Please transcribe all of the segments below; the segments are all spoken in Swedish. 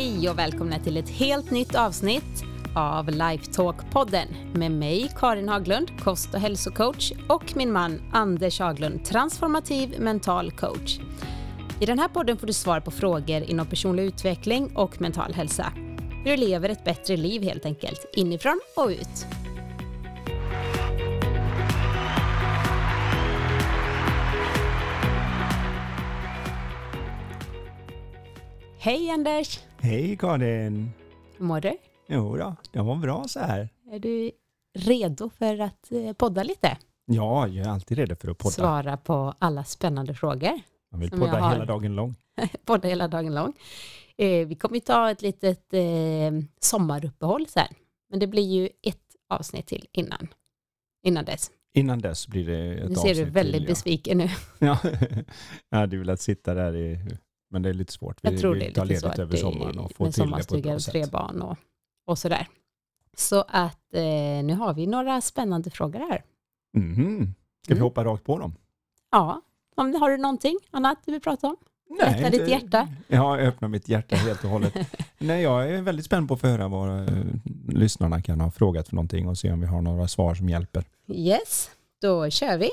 Hej och välkomna till ett helt nytt avsnitt av Lifetalk-podden med mig Karin Haglund, kost och hälsocoach och min man Anders Haglund, transformativ mental coach. I den här podden får du svar på frågor inom personlig utveckling och mental hälsa. Hur du lever ett bättre liv helt enkelt, inifrån och ut. Hej Anders! Hej Karin! Hur mår du? Jo då, det var bra så här. Är du redo för att eh, podda lite? Ja, jag är alltid redo för att podda. Svara på alla spännande frågor. Man vill jag podda hela dagen lång. podda hela dagen lång. Eh, vi kommer ju ta ett litet eh, sommaruppehåll sen. Men det blir ju ett avsnitt till innan, innan dess. Innan dess blir det ett Nu ser du avsnitt väldigt till, ja. besviken ut. Ja, jag hade velat sitta där i... Men det är lite svårt. Jag tror det vi är tar lite ledigt att över det sommaren och får till det på ett bra och tre sätt. barn och, och sådär. Så att eh, nu har vi några spännande frågor här. Mhm. Ska vi Mm. hoppa rakt på dem? Ja, om, har du någonting annat du vill prata om? Öppna ditt hjärta. Ja, jag öppnar mitt hjärta helt och hållet. Nej, jag är väldigt spänd på att få höra vad eh, lyssnarna kan ha frågat för någonting och se om vi har några svar som hjälper. Yes, då kör vi.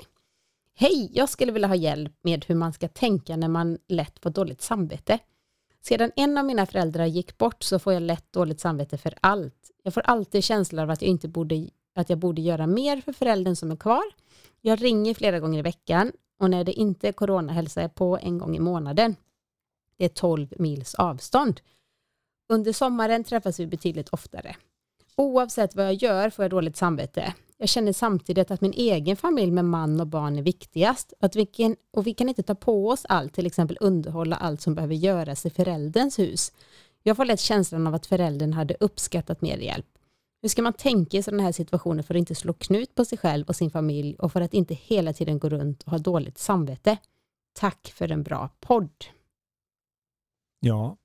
Hej, jag skulle vilja ha hjälp med hur man ska tänka när man lätt får dåligt samvete. Sedan en av mina föräldrar gick bort så får jag lätt dåligt samvete för allt. Jag får alltid känslan av att jag inte borde, att jag borde göra mer för föräldern som är kvar. Jag ringer flera gånger i veckan och när det inte är corona hälsar jag på en gång i månaden. Det är 12 mils avstånd. Under sommaren träffas vi betydligt oftare. Oavsett vad jag gör får jag dåligt samvete. Jag känner samtidigt att min egen familj med man och barn är viktigast att vi kan, och vi kan inte ta på oss allt, till exempel underhålla allt som behöver göras i förälderns hus. Jag får lätt känslan av att föräldern hade uppskattat mer hjälp. Hur ska man tänka i sådana här situationer för att inte slå knut på sig själv och sin familj och för att inte hela tiden gå runt och ha dåligt samvete? Tack för en bra podd. Ja,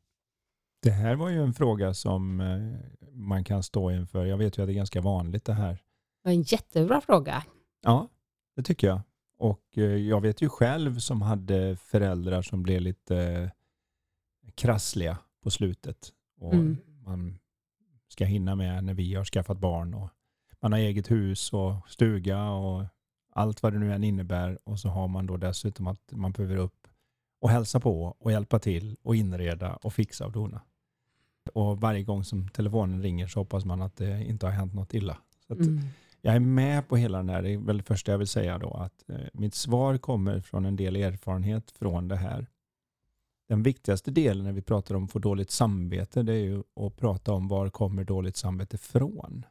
det här var ju en fråga som eh, man kan stå inför. Jag vet ju att det är ganska vanligt det här. Det var en jättebra fråga. Ja, det tycker jag. Och eh, jag vet ju själv som hade föräldrar som blev lite eh, krassliga på slutet. Och Mm. Man ska hinna med när vi har skaffat barn och man har eget hus och stuga och allt vad det nu än innebär. Och så har man då dessutom att man behöver upp och hälsa på och hjälpa till och inreda och fixa och dona. Och varje gång som telefonen ringer så hoppas man att det inte har hänt något illa. Så Mm. jag är med på hela den här. Det är väl det första jag vill säga då. Att eh, mitt svar kommer från en del erfarenhet från det här. Den viktigaste delen när vi pratar om att få dåligt samvete det är ju att prata om var kommer dåligt samvete från.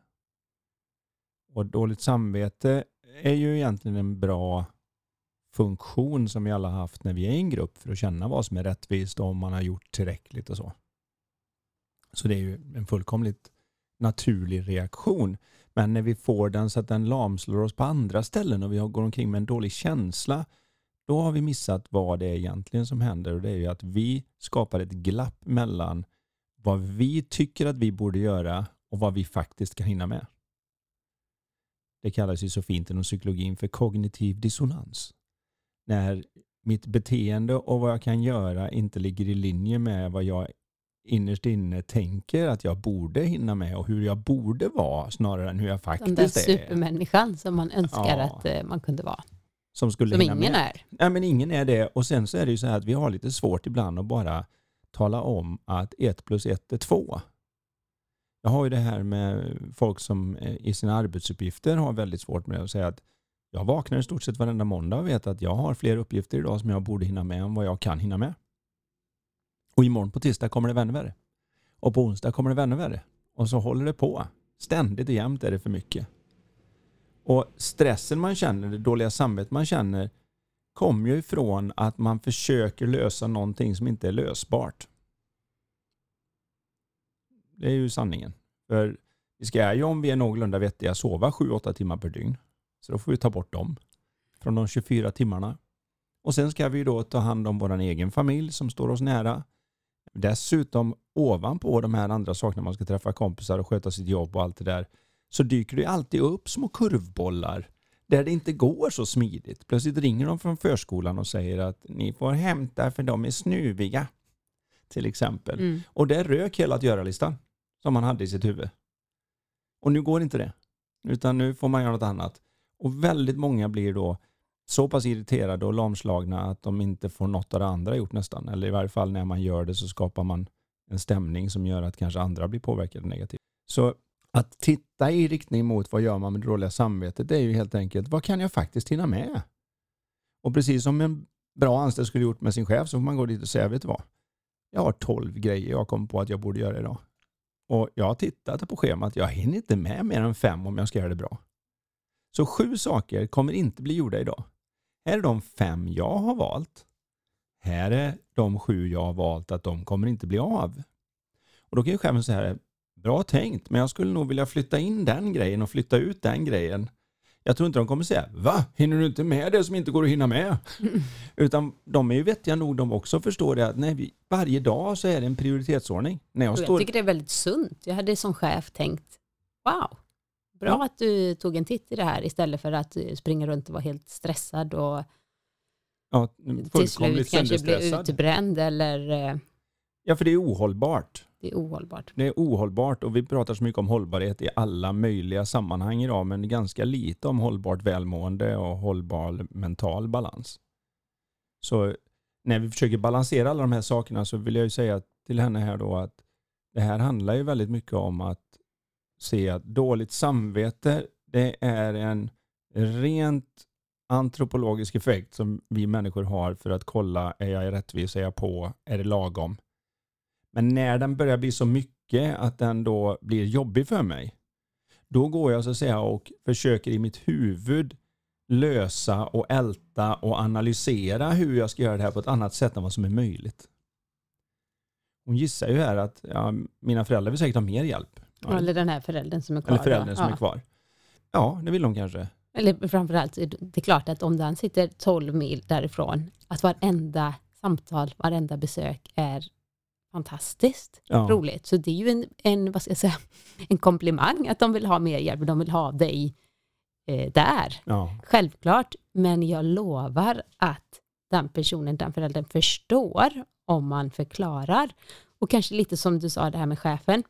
Och dåligt samvete är ju egentligen en bra funktion som vi alla haft när vi är i en grupp för att känna vad som är rättvist och om man har gjort tillräckligt och så. Så det är ju en fullkomligt naturlig reaktion. Men när vi får den så att den lamslår oss på andra ställen och vi går omkring med en dålig känsla, då har vi missat vad det är egentligen som händer. Och det är ju att vi skapar ett glapp mellan vad vi tycker att vi borde göra och vad vi faktiskt kan hinna med. Det kallas ju så fint inom psykologin för kognitiv dissonans. När mitt beteende och vad jag kan göra inte ligger i linje med vad jag innerst inne tänker att jag borde hinna med och hur jag borde vara snarare än hur jag Den där faktiskt är. supermänniskan som man önskar Ja. att eh, man kunde vara. Som skulle Som ingen med. är. Nej, men ingen är det. Och sen så är det ju så här att vi har lite svårt ibland att bara tala om att ett plus ett är två. Jag har ju det här med folk som eh, i sina arbetsuppgifter har väldigt svårt med att säga att jag vaknar i stort sett varenda måndag och vet att jag har fler uppgifter idag som jag borde hinna med än vad jag kan hinna med. Och imorgon på tisdag kommer det ännu värre. Och på onsdag kommer det ännu värre. Och så håller det på. Ständigt och jämt är det för mycket. Och stressen man känner, det dåliga samvetet man känner kommer ju ifrån att man försöker lösa någonting som inte är lösbart. Det är ju sanningen. För vi ska ju om vi är någorlunda vettiga sova 7-8 timmar per dygn. Så då får vi ta bort dem från de 24 timmarna. Och sen ska vi då ta hand om vår egen familj som står oss nära. Dessutom ovanpå de här andra sakerna, man ska träffa kompisar och sköta sitt jobb och allt det där, så dyker det alltid upp små kurvbollar där det inte går så smidigt. Plötsligt ringer de från förskolan och säger att ni får hämta för de är snuviga. till exempel. Mm. Och det rök hela att göra-listan som han hade i sitt huvud. Och nu går inte det. Utan nu får man göra något annat. Och väldigt många blir då så pass irriterade och lamslagna att de inte får något av det andra gjort nästan. Eller i varje fall när man gör det så skapar man en stämning som gör att kanske andra blir påverkade negativt. Så att titta i riktning mot vad gör man med det dåliga samvetet, det är ju helt enkelt vad kan jag faktiskt hinna med? Och precis som en bra anställd skulle gjort med sin chef så får man gå dit och säga, vet du vad? Jag har tolv grejer jag kom på att jag borde göra idag. Och jag har tittat på schemat, jag hinner inte med mer än fem om jag ska göra det bra. Så sju saker kommer inte bli gjorda idag. Här är de fem jag har valt. Här är de sju jag har valt att de kommer inte bli av. Och då kan ju chefen säga, bra tänkt, men jag skulle nog vilja flytta in den grejen och flytta ut den grejen. Jag tror inte de kommer säga, va? Hinner du inte med det som inte går att hinna med? Utan de är ju vettiga nog de också förstår det att nej, vi, varje dag så är det en prioritetsordning. När jag står... Jag tycker det är väldigt sunt. Jag hade som chef tänkt, wow, bra Ja. att du tog en titt i det här istället för att du springer runt och vara helt stressad och ja, till slut kanske sönderstressad. utbränd eller eh, Ja, för det är ohållbart. det är ohållbart. Det är ohållbart och vi pratar så mycket om hållbarhet i alla möjliga sammanhang idag men ganska lite om hållbart välmående och hållbar mental balans. Så när vi försöker balansera alla de här sakerna så vill jag ju säga till henne här då att det här handlar ju väldigt mycket om att se att dåligt samvete det är en rent antropologisk effekt som vi människor har för att kolla är jag rättvis, är jag på, är det lagom? Men när den börjar bli så mycket att den då blir jobbig för mig, då går jag så att säga och försöker i mitt huvud lösa och älta och analysera hur jag ska göra det här på ett annat sätt än vad som är möjligt. Hon gissar ju här att ja, mina föräldrar vill säkert ha mer hjälp. Ja, Eller den här föräldern som är kvar. eller föräldern som ja. är kvar. Ja, det vill de kanske. Eller framförallt, är det det är klart att om den sitter 12 mil därifrån, att varenda samtal, varenda besök är fantastiskt Ja. roligt. Så det är ju en, en, vad ska jag säga, en komplimang att de vill ha mer hjälp, de vill ha dig eh, där. Ja. Självklart, men jag lovar att den personen, den föräldern förstår om man förklarar. Och kanske lite som du sa det här med chefen.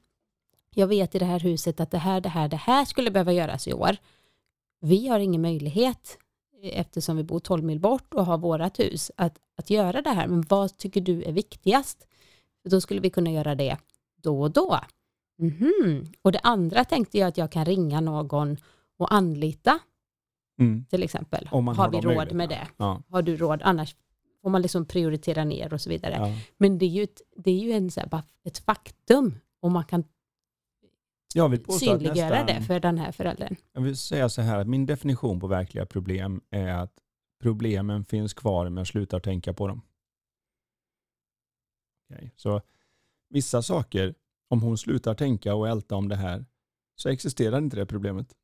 Jag vet i det här huset att det här, det här, det här skulle behöva göras i år. Vi har ingen möjlighet eh, eftersom vi bor 12 mil bort och har vårat hus att, att göra det här. Men vad tycker du är viktigast? Då skulle vi kunna göra det då och då. Mhm. Och det andra tänkte jag att jag kan ringa någon och anlita Mm. till exempel. Har, har vi råd med det? Ja. Har du råd? Annars får man liksom prioritera ner och så vidare. Ja. Men det är ju, ett, det är ju en, så här, ett faktum och man kan Jag vill synliggöra nästan, det för den här föräldern. Jag vill säga så här, att min definition på verkliga problem är att problemen finns kvar men jag slutar tänka på dem. Okej, Så vissa saker, om hon slutar tänka och älta om det här, så existerar inte det problemet.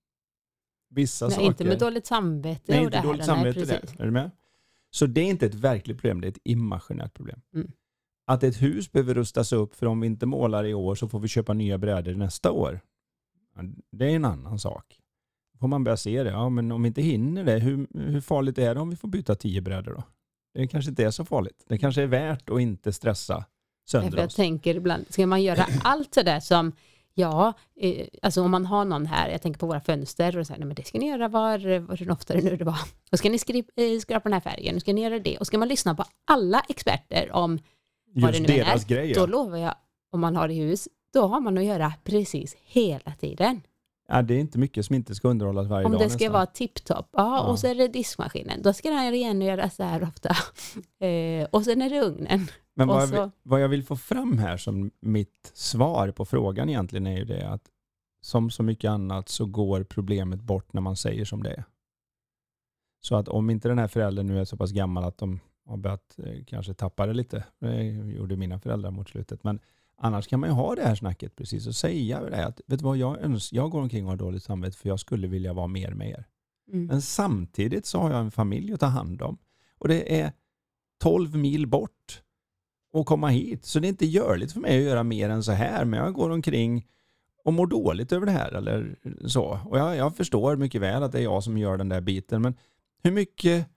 Vissa Nej, saker... inte med dåligt samvete Nej, och det dåligt nej, samvete där. Är du med? Så det är inte ett verkligt problem, det är ett imaginärt problem. Mm. Att ett hus behöver rustas upp för om vi inte målar i år så får vi köpa nya brädor nästa år. Det är en annan sak. Då får man börja se det. Ja, men om vi inte hinner det, hur, hur farligt är det om vi får byta tio brädor då? Det kanske inte är så farligt. Det kanske är värt att inte stressa sönder för jag oss. tänker ibland, ska man göra allt det där som, ja, eh, alltså om man har någon här, jag tänker på våra fönster och säger, nej men det ska ni göra var, var oftare nu det var. Och ska ni skri, eh, skrapa den här färgen, nu ska ni göra det. Och ska man lyssna på alla experter om vad det Just nu är, deras grej. då lovar jag, om man har det i hus, då har man att göra precis hela tiden. Ja, det är inte mycket som inte ska underhållas varje Om dag det ska nästan. vara tipptopp, ja, Ja. och så är det diskmaskinen, då ska den rengöras så här ofta. Eh, och sen är det ugnen. Men vad, jag så- vill, vad jag vill få fram här som mitt svar på frågan egentligen är ju det att som så mycket annat så går problemet bort när man säger som det är. Så att om inte den här föräldern nu är så pass gammal att de har börjat eh, kanske tappa det lite, det gjorde mina föräldrar mot slutet, men annars kan man ju ha det här snacket precis och säga det att vet du vad, jag, öns- jag går omkring och har dåligt samvete för jag skulle vilja vara mer med er. Mm. Men samtidigt så har jag en familj att ta hand om. Och det är 12 mil bort att komma hit. Så det är inte görligt för mig att göra mer än så här. Men jag går omkring och mår dåligt över det här eller så. Och jag, jag förstår mycket väl att det är jag som gör den där biten. Men hur mycket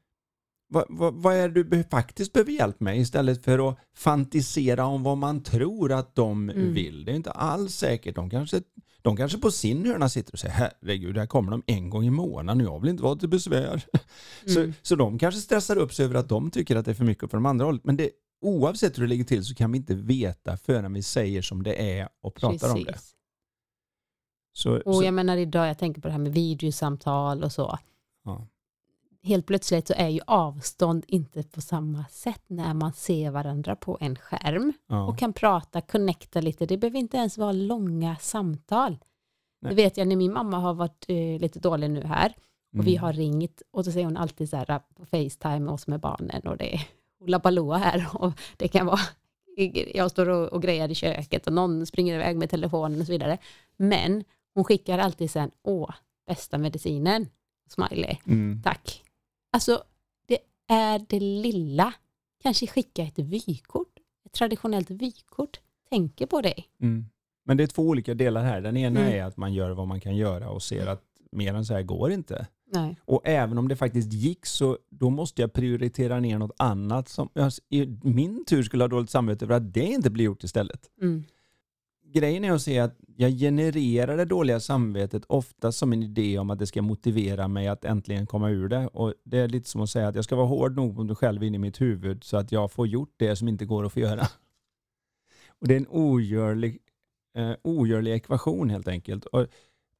vad, vad, vad är det du faktiskt behöver hjälp med istället för att fantisera om vad man tror att de Mm. vill. Det är inte alls säkert. De kanske, de kanske på sin hörna sitter och säger herregud, här kommer de en gång i månaden och jag vill inte vara till besvär. Så, Mm. så de kanske stressar upp sig över att de tycker att det är för mycket för de andra hållet. Men det, oavsett hur det ligger till så kan vi inte veta förrän vi säger som det är och pratar om det. Precis. Så, Och så, jag menar idag, jag tänker på det här med videosamtal och så. ja. Helt plötsligt så är ju avstånd inte på samma sätt när man ser varandra på en skärm Ja. och kan prata, connecta lite. Det behöver inte ens vara långa samtal. Nej. Det vet jag när min mamma har varit eh, lite dålig nu här och vi Mm. har ringt och så säger hon alltid så här på Facetime med oss med barnen och det är Ola Baloo här och det kan vara jag står och, och grejar i köket och någon springer iväg med telefonen och så vidare. Men hon skickar alltid sen, åh, bästa medicinen, smiley, Mm. tack. Alltså, det är det lilla. Kanske skicka ett vykort, ett traditionellt vykort. Tänker på det. Mm. Men det är två olika delar här. Den ena Mm. är att man gör vad man kan göra och ser att mer än så här går inte. Nej. Och även om det faktiskt gick så då måste jag prioritera ner något annat som jag i min tur skulle ha dåligt samvete för att det inte blir gjort istället. Mm. Grejen är att se att jag genererar det dåliga samvetet ofta som en idé om att det ska motivera mig att äntligen komma ur det. Och Det är lite som att säga att jag ska vara hård nog mot mig själv in i mitt huvud så att jag får gjort det som inte går att få göra. Och Det är en ogörlig, eh, ogörlig ekvation helt enkelt. Och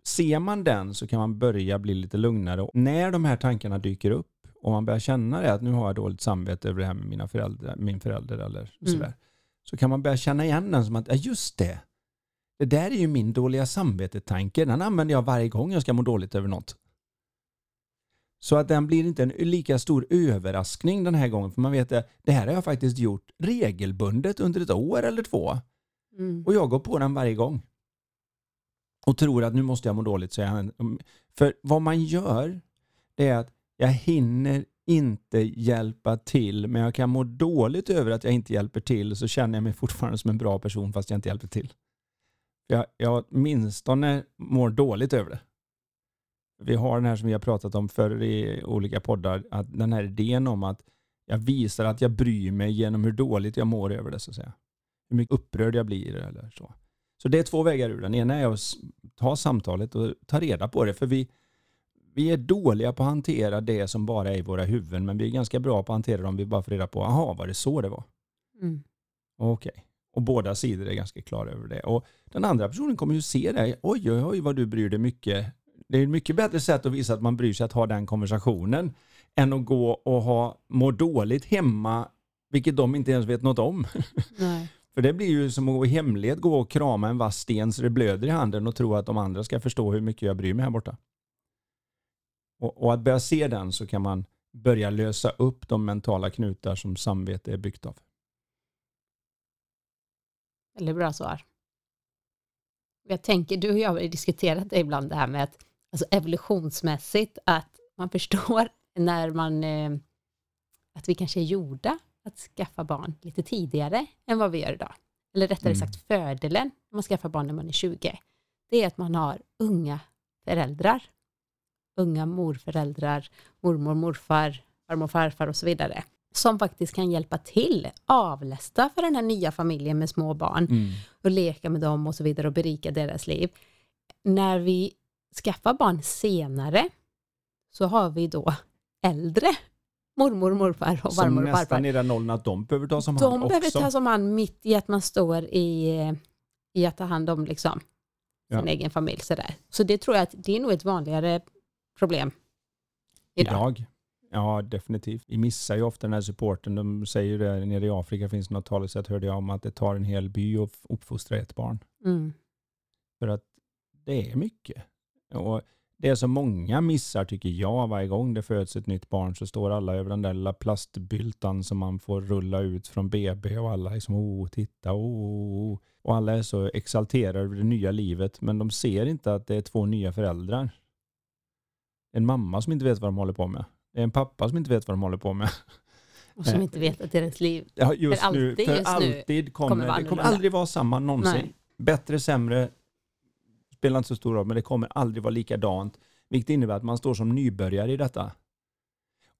ser man den så kan man börja bli lite lugnare. Och när de här tankarna dyker upp och man börjar känna det att nu har jag dåligt samvete över det här med mina föräldrar, min förälder eller Mm. sådär. Så kan man börja känna igen den som att, ja just det, det där är ju min dåliga samvetetanke. Den använder jag varje gång jag ska må dåligt över något. Så att den blir inte en lika stor överraskning den här gången. För man vet att det här har jag faktiskt gjort regelbundet under ett år eller två. Mm. Och jag går på den varje gång. Och tror att nu måste jag må dåligt. Så jag, för vad man gör, det är att jag hinner inte hjälpa till, men jag kan må dåligt över att jag inte hjälper till, så känner jag mig fortfarande som en bra person fast jag inte hjälper till. Jag, jag åtminstone mår dåligt över det. Vi har den här som vi har pratat om förr i olika poddar, att den här idén om att jag visar att jag bryr mig genom hur dåligt jag mår över det, så att säga. Hur mycket upprörd jag blir eller så. Så det är två vägar ur. Den ena är att ta samtalet och ta reda på det, för vi, vi är dåliga på att hantera det som bara är i våra huvuden, men vi är ganska bra på att hantera det om vi bara får reda på, jaha, var det så det var? Mm. Okej. Och båda sidor är ganska klara över det. Och den andra personen kommer ju se det. Oj, oj, oj vad du bryr dig mycket. Det är ett mycket bättre sätt att visa att man bryr sig att ha den konversationen än att gå och ha, må dåligt hemma, vilket de inte ens vet något om. Nej. För det blir ju som att gå i hemlighet gå och krama en vass sten så det blöder i handen och tro att de andra ska förstå hur mycket jag bryr mig här borta. Och, och att börja se den så kan man börja lösa upp de mentala knutar som samvete är byggt av. Väldigt bra svar. Jag tänker, du och jag har diskuterat det ibland det här med att alltså evolutionsmässigt att man förstår när man eh, att vi kanske är gjorda att skaffa barn lite tidigare än vad vi gör idag. Eller rättare Mm. sagt fördelen när man skaffar barn när man är 20. Det är att man har unga föräldrar. Unga morföräldrar, mormor, morfar, farmor, farfar och så vidare. Som faktiskt kan hjälpa till, avlasta för den här nya familjen med små barn Mm. och leka med dem och så vidare och berika deras liv. När vi skaffar barn senare så har vi då äldre mormor, morfar och Som farmor och nästan farfar. är den åldern att de behöver tas om De hand behöver också. tas om hand mitt i att man står i, i att ta hand om liksom sin Ja. egen familj. Sådär. Så det tror jag att det är nog ett vanligare problem idag. Idag? Ja, definitivt. Vi missar ju ofta den här supporten. De säger ju det, nere i Afrika finns något talesätt, hörde jag om, att det tar en hel by att uppfostra ett barn. Mm. För att det är mycket. Och det är så många missar tycker jag varje gång det föds ett nytt barn så står alla över den där lilla plastbyltan som man får rulla ut från BB och alla är som oh, titta, oh, oh. Och alla är så exalterade över det nya livet men de ser inte att det är två nya föräldrar. En mamma som inte vet vad de håller på med. Det är en pappa som inte vet vad de håller på med. Och som inte vet att deras liv... Ja, just För nu, alltid, för just nu kommer, kommer vara det kommer aldrig vara samma någonsin. Nej. Bättre, sämre, spelar inte så stor roll, men det kommer aldrig vara likadant. Vilket innebär att man står som nybörjare i detta.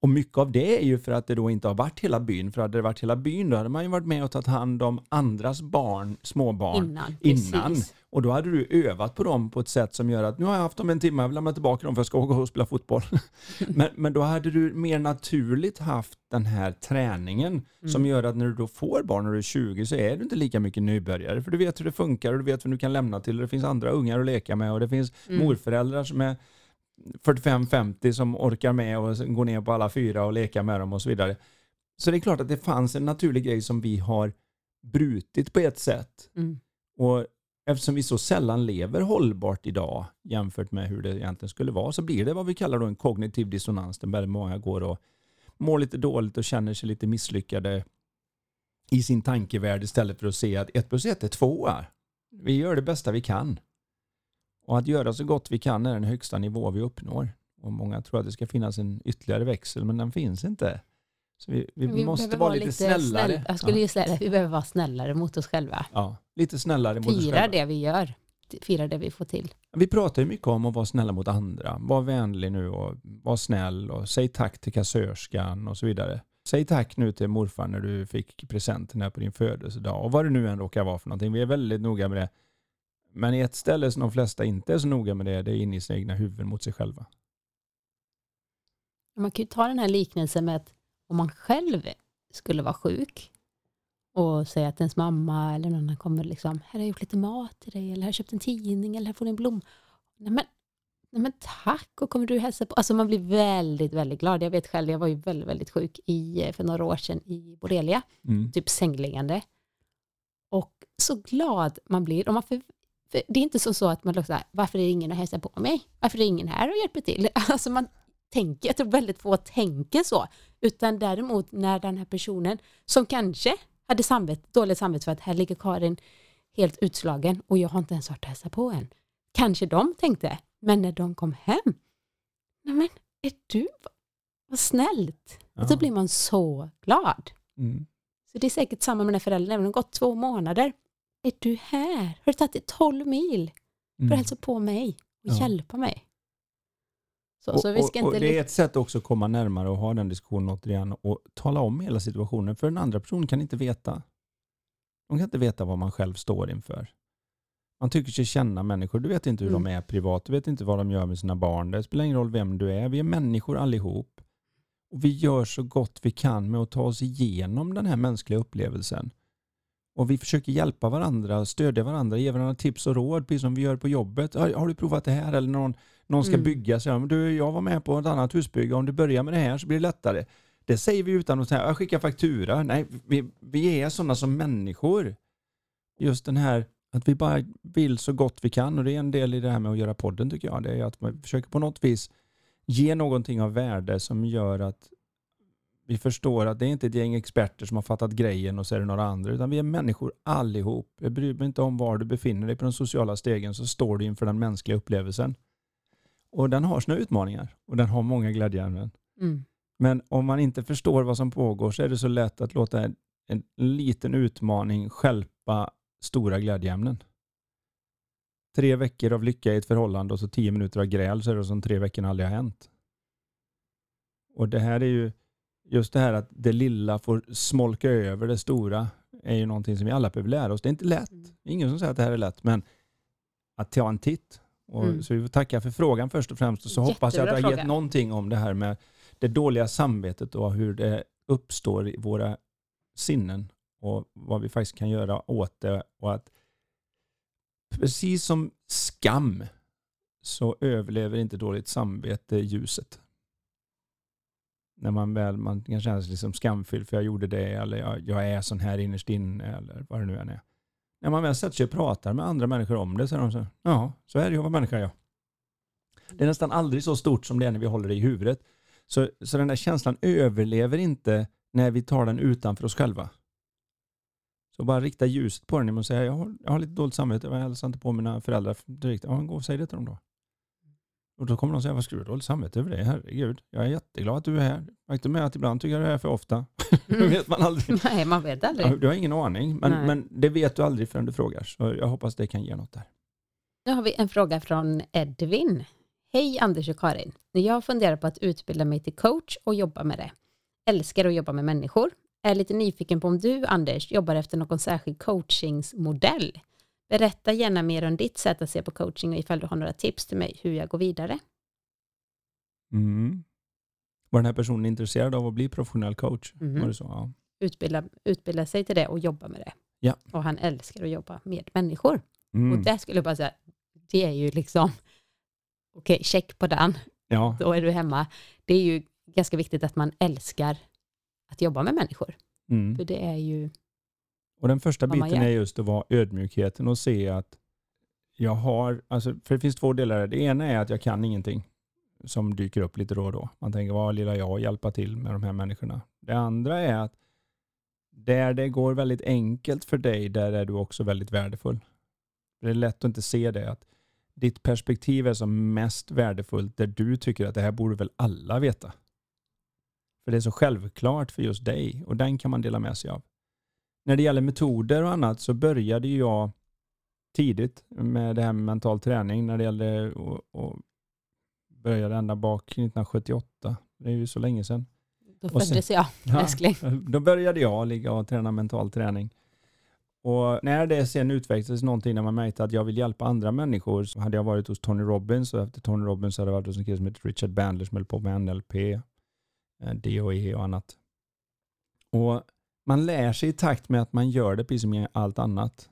Och mycket av det är ju för att det då inte har varit hela byn. För hade det varit hela byn då hade man ju varit med och tagit hand om andras barn, småbarn, Innan. innan. Och då hade du övat på dem på ett sätt som gör att nu har jag haft dem en timme, jag vill lämna tillbaka dem för jag ska gå och spela fotboll. men, men då hade du mer naturligt haft den här träningen som Mm. gör att när du då får barn när du är 20 så är du inte lika mycket nybörjare. För du vet hur det funkar och du vet vem du kan lämna till och det finns andra ungar att leka med och det finns Mm. morföräldrar som är 45-50 som orkar med och gå ner på alla fyra och leka med dem och så vidare. Så det är klart att det fanns en naturlig grej som vi har brutit på ett sätt. Mm. Och eftersom vi så sällan lever hållbart idag jämfört med hur det egentligen skulle vara så blir det vad vi kallar då en kognitiv dissonans där väldigt många går och mår lite dåligt och känner sig lite misslyckade i sin tankevärld istället för att se att 1 plus 1 är 2. Vi gör det bästa vi kan. Och att göra så gott vi kan är den högsta nivå vi uppnår. Och många tror att det ska finnas en ytterligare växel men den finns inte. Så vi, vi, måste behöver vara lite, snällare. Snäll, jag skulle ja. säga vi behöver vara snällare mot oss själva. ja, lite snällare mot oss Fira själva. det vi gör. Fira det vi får till. Vi pratar ju mycket om att vara snälla mot andra. Var vänlig nu och var snäll och säg tack till kassörskan och så vidare. Säg tack nu till morfar när du fick presenten här på din födelsedag och vad det nu än råkar vara för någonting. Vi är väldigt noga med det. Men ett ställe som de flesta inte är så noga med det, det är inne i sina egna huvuden mot sig själva. Man kan ju ta den här liknelsen med att om man själv skulle vara sjuk och säga att ens mamma eller någon annan kommer liksom, här har jag gjort lite mat till dig, eller här har jag köpt en tidning, eller här får du en blom. Nej men, nej men tack, och kommer du hälsa på? Alltså man blir väldigt, väldigt glad. Jag vet själv, jag var ju väldigt, väldigt sjuk i, för några år sedan i borrelia, Mm. typ sängliggande. Och så glad man blir. Och man för, för det är inte så, så att man här, varför är ingen att hälsa på mig? Varför är ingen här och hjälper till? Alltså man tänker, jag tror väldigt få tänker så. Utan däremot när den här personen som kanske hade samvet, dåligt samvete för att här ligger Karin helt utslagen och jag har inte ens varit och hälsat på än. Kanske de tänkte, men när de kom hem, nej men är du, vad snällt. Och så blir man så glad. Mm. Så det är säkert samma med här föräldern, även om det gått två månader. Är du här? Har du tagit dig 12 mil för att Mm. hälsa på mig och Ja. hjälpa mig? Så, Och, så vi ska och, och inte... det är ett sätt också att komma närmare och ha den diskussionen återigen och tala om hela situationen. För den andra personen kan inte veta. De kan inte veta vad man själv står inför. Man tycker sig känna människor. Du vet inte hur Mm. de är privat. Du vet inte vad de gör med sina barn. Det spelar ingen roll vem du är. Vi är människor allihop. Och vi gör så gott vi kan med att ta oss igenom den här mänskliga upplevelsen. Och vi försöker hjälpa varandra, stödja varandra, ge varandra tips och råd, precis som vi gör på jobbet. Har, har du provat det här? Eller någon, någon ska Mm. bygga. Så, ja, men du, jag var med på ett annat husbygge. Om du börjar med det här så blir det lättare. Det säger vi utan att säga, jag skickar faktura. Nej, vi, vi är sådana som människor. Just den här att vi bara vill så gott vi kan och det är en del i det här med att göra podden tycker jag. Det är att man försöker på något vis ge någonting av värde som gör att vi förstår att det är inte ett gäng experter som har fattat grejen och så är det några andra, utan vi är människor allihop. Jag bryr mig inte om var du befinner dig på den sociala stegen så står du inför den mänskliga upplevelsen. Och den har sina utmaningar och den har många glädjeämnen. Mm. Men om man inte förstår vad som pågår så är det så lätt att låta en, en liten utmaning skälpa stora glädjeämnen. Tre veckor av lycka i ett förhållande och så tio minuter av gräl så är det som tre veckor aldrig har hänt. Och det här är ju just det här att det lilla får smolka över det stora är ju någonting som vi alla behöver lära oss. Det är inte lätt. Mm. Ingen som säger att det här är lätt, men att ta en titt. Och Mm. Så vi får tacka för frågan först och främst. Och så hoppas jag att Jättebra jag har gett någonting om det här med det dåliga samvetet och hur det uppstår i våra sinnen och vad vi faktiskt kan göra åt det. Och att precis som skam så överlever inte dåligt samvete ljuset. När man väl man kan känna sig liksom skamfylld för jag gjorde det eller jag, jag är sån här innerst inne eller vad det nu än är. När man väl sätter sig och pratar med andra människor om det så är de så ja, så är det ju att vara människa jag. Det är nästan aldrig så stort som det är när vi håller det i huvudet. Så, så den där känslan överlever inte när vi tar den utanför oss själva. Så bara rikta ljuset på den och säga jag har, jag har lite dåligt samvete, jag hälsar inte på mina föräldrar direkt. Ja, gå och säg det till dem då. Och då kommer de säga, vad ska du dåligt samvete över det? Herregud, jag är jätteglad att du är här. Faktum är att ibland tycker jag du är här för ofta. det Mm. vet man aldrig. Nej, man vet aldrig. Du har ingen aning, men, men det vet du aldrig förrän du frågar. Så jag hoppas det kan ge något där. Nu har vi en fråga från Edvin. Hej Anders och Karin. Jag funderar på att utbilda mig till coach och jobba med det. Älskar att jobba med människor. Är lite nyfiken på om du, Anders, jobbar efter någon särskild coachingsmodell. Berätta gärna mer om ditt sätt att se på coaching och ifall du har några tips till mig hur jag går vidare. Mm. Var den här personen intresserad av att bli professionell coach? Mhm. Var det så? Ja. Utbilda, utbilda sig till det och jobba med det. Ja. Och han älskar att jobba med människor. Mm. Och där skulle jag bara säga, det är ju liksom, okej, check på den, ja. då är du hemma. Det är ju ganska viktigt att man älskar att jobba med människor. Mm. För det är ju, Och den första biten är just att vara ödmjukheten och se att jag har, alltså, för det finns två delar. Det ena är att jag kan ingenting som dyker upp lite då och då. Man tänker, vad lilla jag hjälpa till med de här människorna? Det andra är att där det går väldigt enkelt för dig, där är du också väldigt värdefull. Det är lätt att inte se det, att ditt perspektiv är som mest värdefullt där du tycker att det här borde väl alla veta. För det är så självklart för just dig och den kan man dela med sig av. När det gäller metoder och annat så började jag tidigt med det här med mental träning när det gällde och, och började ända bak 1978. Det är ju så länge sedan. då Och sen- föddes jag, Ja, älskling. Då började jag ligga och träna mental träning. Och när det sen utvecklades någonting när man märkte att jag vill hjälpa andra människor så hade jag varit hos Tony Robbins och efter Tony Robbins hade jag varit hos en kille som heter Richard Bandler som höll på med NLP, eh, DOE och annat. Och man lär sig i takt med att man gör det precis som allt annat.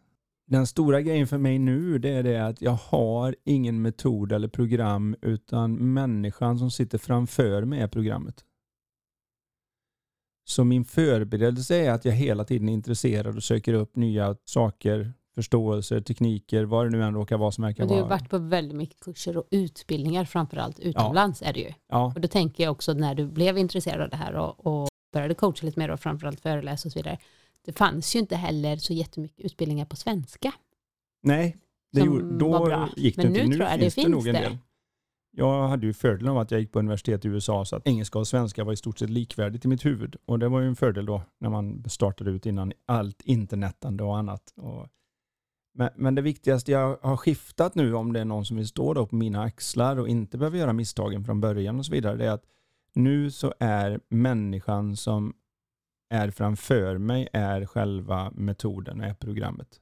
Den stora grejen för mig nu det är det att jag har ingen metod eller program utan människan som sitter framför mig är programmet. Så min förberedelse är att jag hela tiden är intresserad och söker upp nya saker, förståelser, tekniker, vad det nu än råkar vara som verkar Och du har vara. varit på väldigt mycket kurser och utbildningar, framförallt utomlands är det ju. Ja, Och då tänker jag också när du blev intresserad av det här och, och började coacha lite mer och framförallt föreläsa och så vidare. Det fanns ju inte heller så jättemycket utbildningar på svenska. nej, det gjorde, då gick det Men inte. nu tror jag det finns det nog finns en det. del. Jag hade ju fördelen av att jag gick på universitet i USA så att engelska och svenska var i stort sett likvärdigt i mitt huvud. Och det var ju en fördel då när man startade ut innan allt internetande och annat. Och men, men det viktigaste jag har skiftat nu om det är någon som vill stå då på mina axlar och inte behöver göra misstagen från början och så vidare, det är att nu så är människan som är framför mig är själva metoden, är programmet.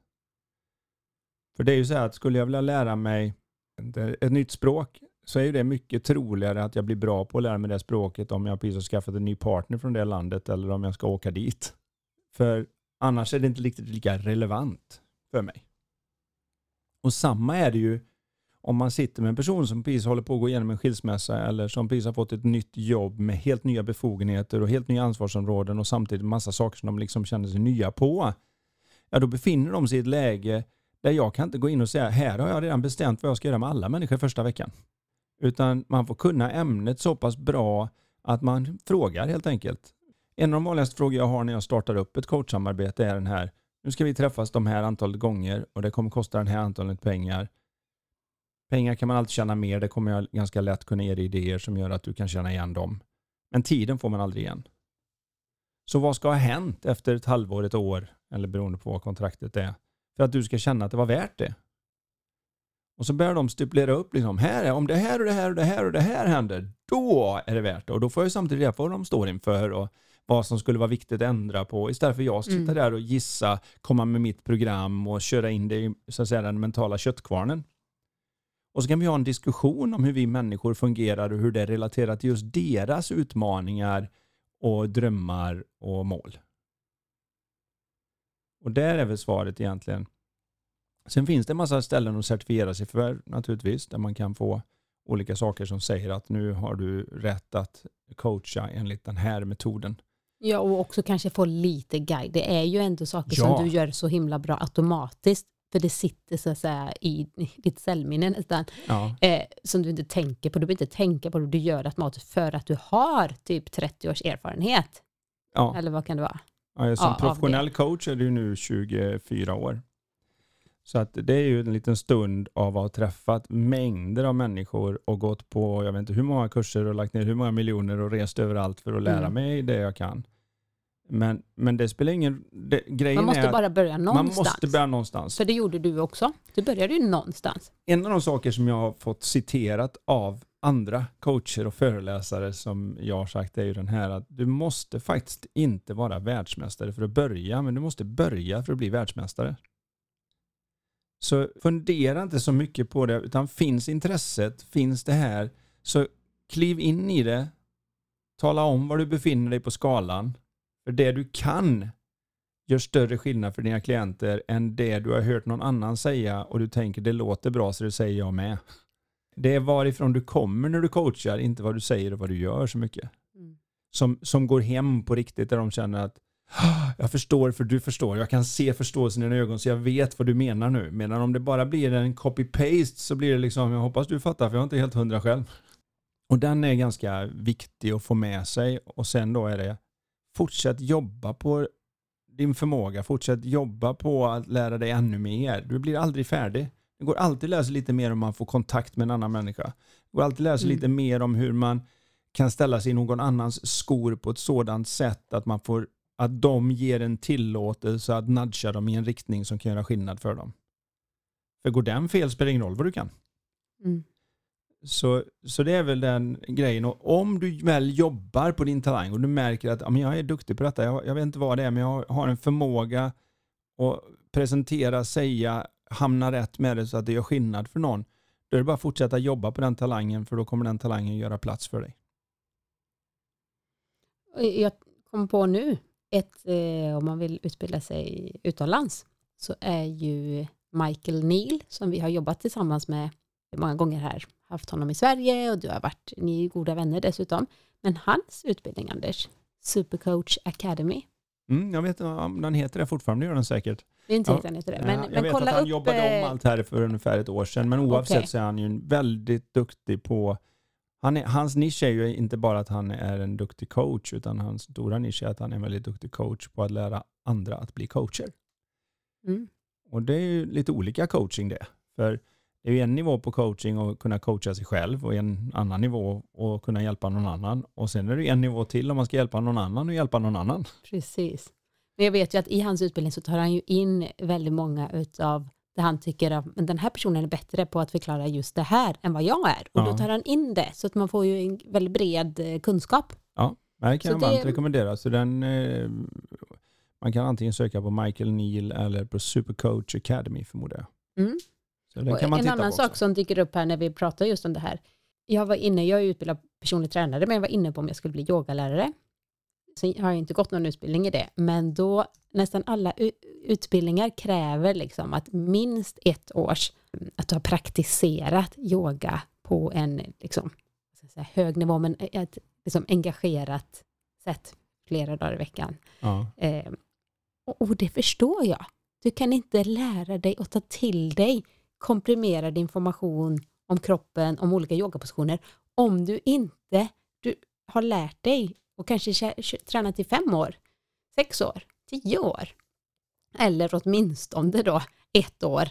För det är ju så här att skulle jag vilja lära mig ett, ett nytt språk så är ju det mycket troligare att jag blir bra på att lära mig det språket om jag precis har skaffat en ny partner från det landet eller om jag ska åka dit. För annars är det inte riktigt lika relevant för mig. Och samma är det ju om man sitter med en person som precis håller på att gå igenom en skilsmässa eller som precis har fått ett nytt jobb med helt nya befogenheter och helt nya ansvarsområden och samtidigt massa saker som de liksom känner sig nya på. Ja, då befinner de sig i ett läge där jag kan inte gå in och säga här har jag redan bestämt vad jag ska göra med alla människor första veckan. Utan man får kunna ämnet så pass bra att man frågar helt enkelt. En av de vanligaste frågor jag har när jag startar upp ett coachsamarbete är den här. Nu ska vi träffas de här antalet gånger och det kommer kosta den här antalet pengar. Pengar kan man alltid tjäna mer. Det kommer jag ganska lätt kunna ge dig idéer som gör att du kan känna igen dem. Men tiden får man aldrig igen. Så vad ska ha hänt efter ett halvår, ett år eller beroende på vad kontraktet är för att du ska känna att det var värt det? Och så börjar de stipulera upp liksom, här är, om det här och det här och det här och det här händer, då är det värt det. Och då får jag samtidigt reda på vad de står inför och vad som skulle vara viktigt att ändra på istället för jag sitta Mm. där och gissa, komma med mitt program och köra in det i så att säga, den mentala köttkvarnen. Och så kan vi ha en diskussion om hur vi människor fungerar och hur det relaterar till just deras utmaningar och drömmar och mål. Och där är väl svaret egentligen. Sen finns det en massa ställen att certifiera sig för naturligtvis, där man kan få olika saker som säger att nu har du rätt att coacha enligt den här metoden. Ja, och också kanske få lite guide. Det är ju ändå saker Ja. som du gör så himla bra automatiskt. För det sitter så att säga i ditt cellminne nästan. Ja, Eh, som du inte tänker på. Du behöver inte tänka på det. Du gör det automatiskt för att du har typ 30 års erfarenhet. ja. Eller vad kan det vara? ja som professionell coach är du nu 24 år. Så att det är ju en liten stund av att ha träffat mängder av människor och gått på, jag vet inte hur många kurser och lagt ner hur många miljoner och rest överallt för att lära Mm. mig det jag kan. Men, men det spelar ingen... Det, grejen Man måste är bara börja man någonstans. måste börja någonstans. För det gjorde du också. Du började ju någonstans. En av de saker som jag har fått citerat av andra coacher och föreläsare som jag har sagt är ju den här att du måste faktiskt inte vara världsmästare för att börja, men du måste börja för att bli världsmästare. Så fundera inte så mycket på det, utan finns intresset, finns det här, så kliv in i det, tala om var du befinner dig på skalan. För det du kan gör större skillnad för dina klienter än det du har hört någon annan säga och du tänker det låter bra så det säger jag med. Det är varifrån du kommer när du coachar, inte vad du säger och vad du gör så mycket. Mm. Som, som går hem på riktigt där de känner att ah, jag förstår för du förstår. Jag kan se förståelsen i dina ögon så jag vet vad du menar nu. Medan om det bara blir en copy-paste så blir det liksom, jag hoppas du fattar för jag är inte helt hundra själv. Och den är ganska viktig att få med sig och sen då är det fortsätt jobba på din förmåga, fortsätt jobba på att lära dig ännu mer. Du blir aldrig färdig. Det går alltid att lära sig lite mer om man får kontakt med en annan människa. Det går alltid att lära sig mm. lite mer om hur man kan ställa sig i någon annans skor på ett sådant sätt att man får att de ger en tillåtelse att nudga dem i en riktning som kan göra skillnad för dem. För går den fel spelar det ingen roll vad du kan. Mm. Så, så det är väl den grejen. Och om du väl jobbar på din talang och du märker att ja, jag är duktig på detta, jag, jag vet inte vad det är, men jag har en förmåga att presentera, säga, hamna rätt med det så att det gör skillnad för någon. Då är det bara att fortsätta jobba på den talangen för då kommer den talangen göra plats för dig. Jag kom på nu, ett, eh, om man vill utbilda sig utomlands så är ju Michael Neal som vi har jobbat tillsammans med många gånger här, haft honom i Sverige och du har varit, ni är goda vänner dessutom. Men hans utbildning Anders, Supercoach Academy. Mm, jag vet om den heter det fortfarande, gör den säkert. Det är inte ja. heter det. Men, ja, jag men vet kolla att han upp, jobbade om eh, allt här för ungefär ett år sedan, men oavsett okay. så är han ju väldigt duktig på han är, hans nisch är ju inte bara att han är en duktig coach, utan hans stora nisch är att han är en väldigt duktig coach på att lära andra att bli coacher. Mm. Och det är ju lite olika coaching det. För det är ju en nivå på coaching och kunna coacha sig själv och en annan nivå och kunna hjälpa någon annan. Och sen är det en nivå till om man ska hjälpa någon annan och hjälpa någon annan. Precis. Men jag vet ju att i hans utbildning så tar han ju in väldigt många utav det han tycker att den här personen är bättre på att förklara just det här än vad jag är. Och ja. då tar han in det så att man får ju en väldigt bred eh, kunskap. Ja, det kan så jag varmt det... rekommendera. Så den, eh, man kan antingen söka på Michael Neal eller på Supercoach Academy förmodar jag. Mm. En annan sak som dyker upp här när vi pratar just om det här. Jag var inne, jag är utbildad personlig tränare, men jag var inne på om jag skulle bli yogalärare. Sen har jag inte gått någon utbildning i det, men då nästan alla utbildningar kräver liksom att minst ett års, att du har praktiserat yoga på en liksom, hög nivå, men ett liksom, engagerat sätt flera dagar i veckan. Ja. Eh, och, och det förstår jag. Du kan inte lära dig och ta till dig komprimerad information om kroppen, om olika yogapositioner, om du inte du har lärt dig och kanske tränat i fem år, sex år, tio år. Eller åtminstone då ett år.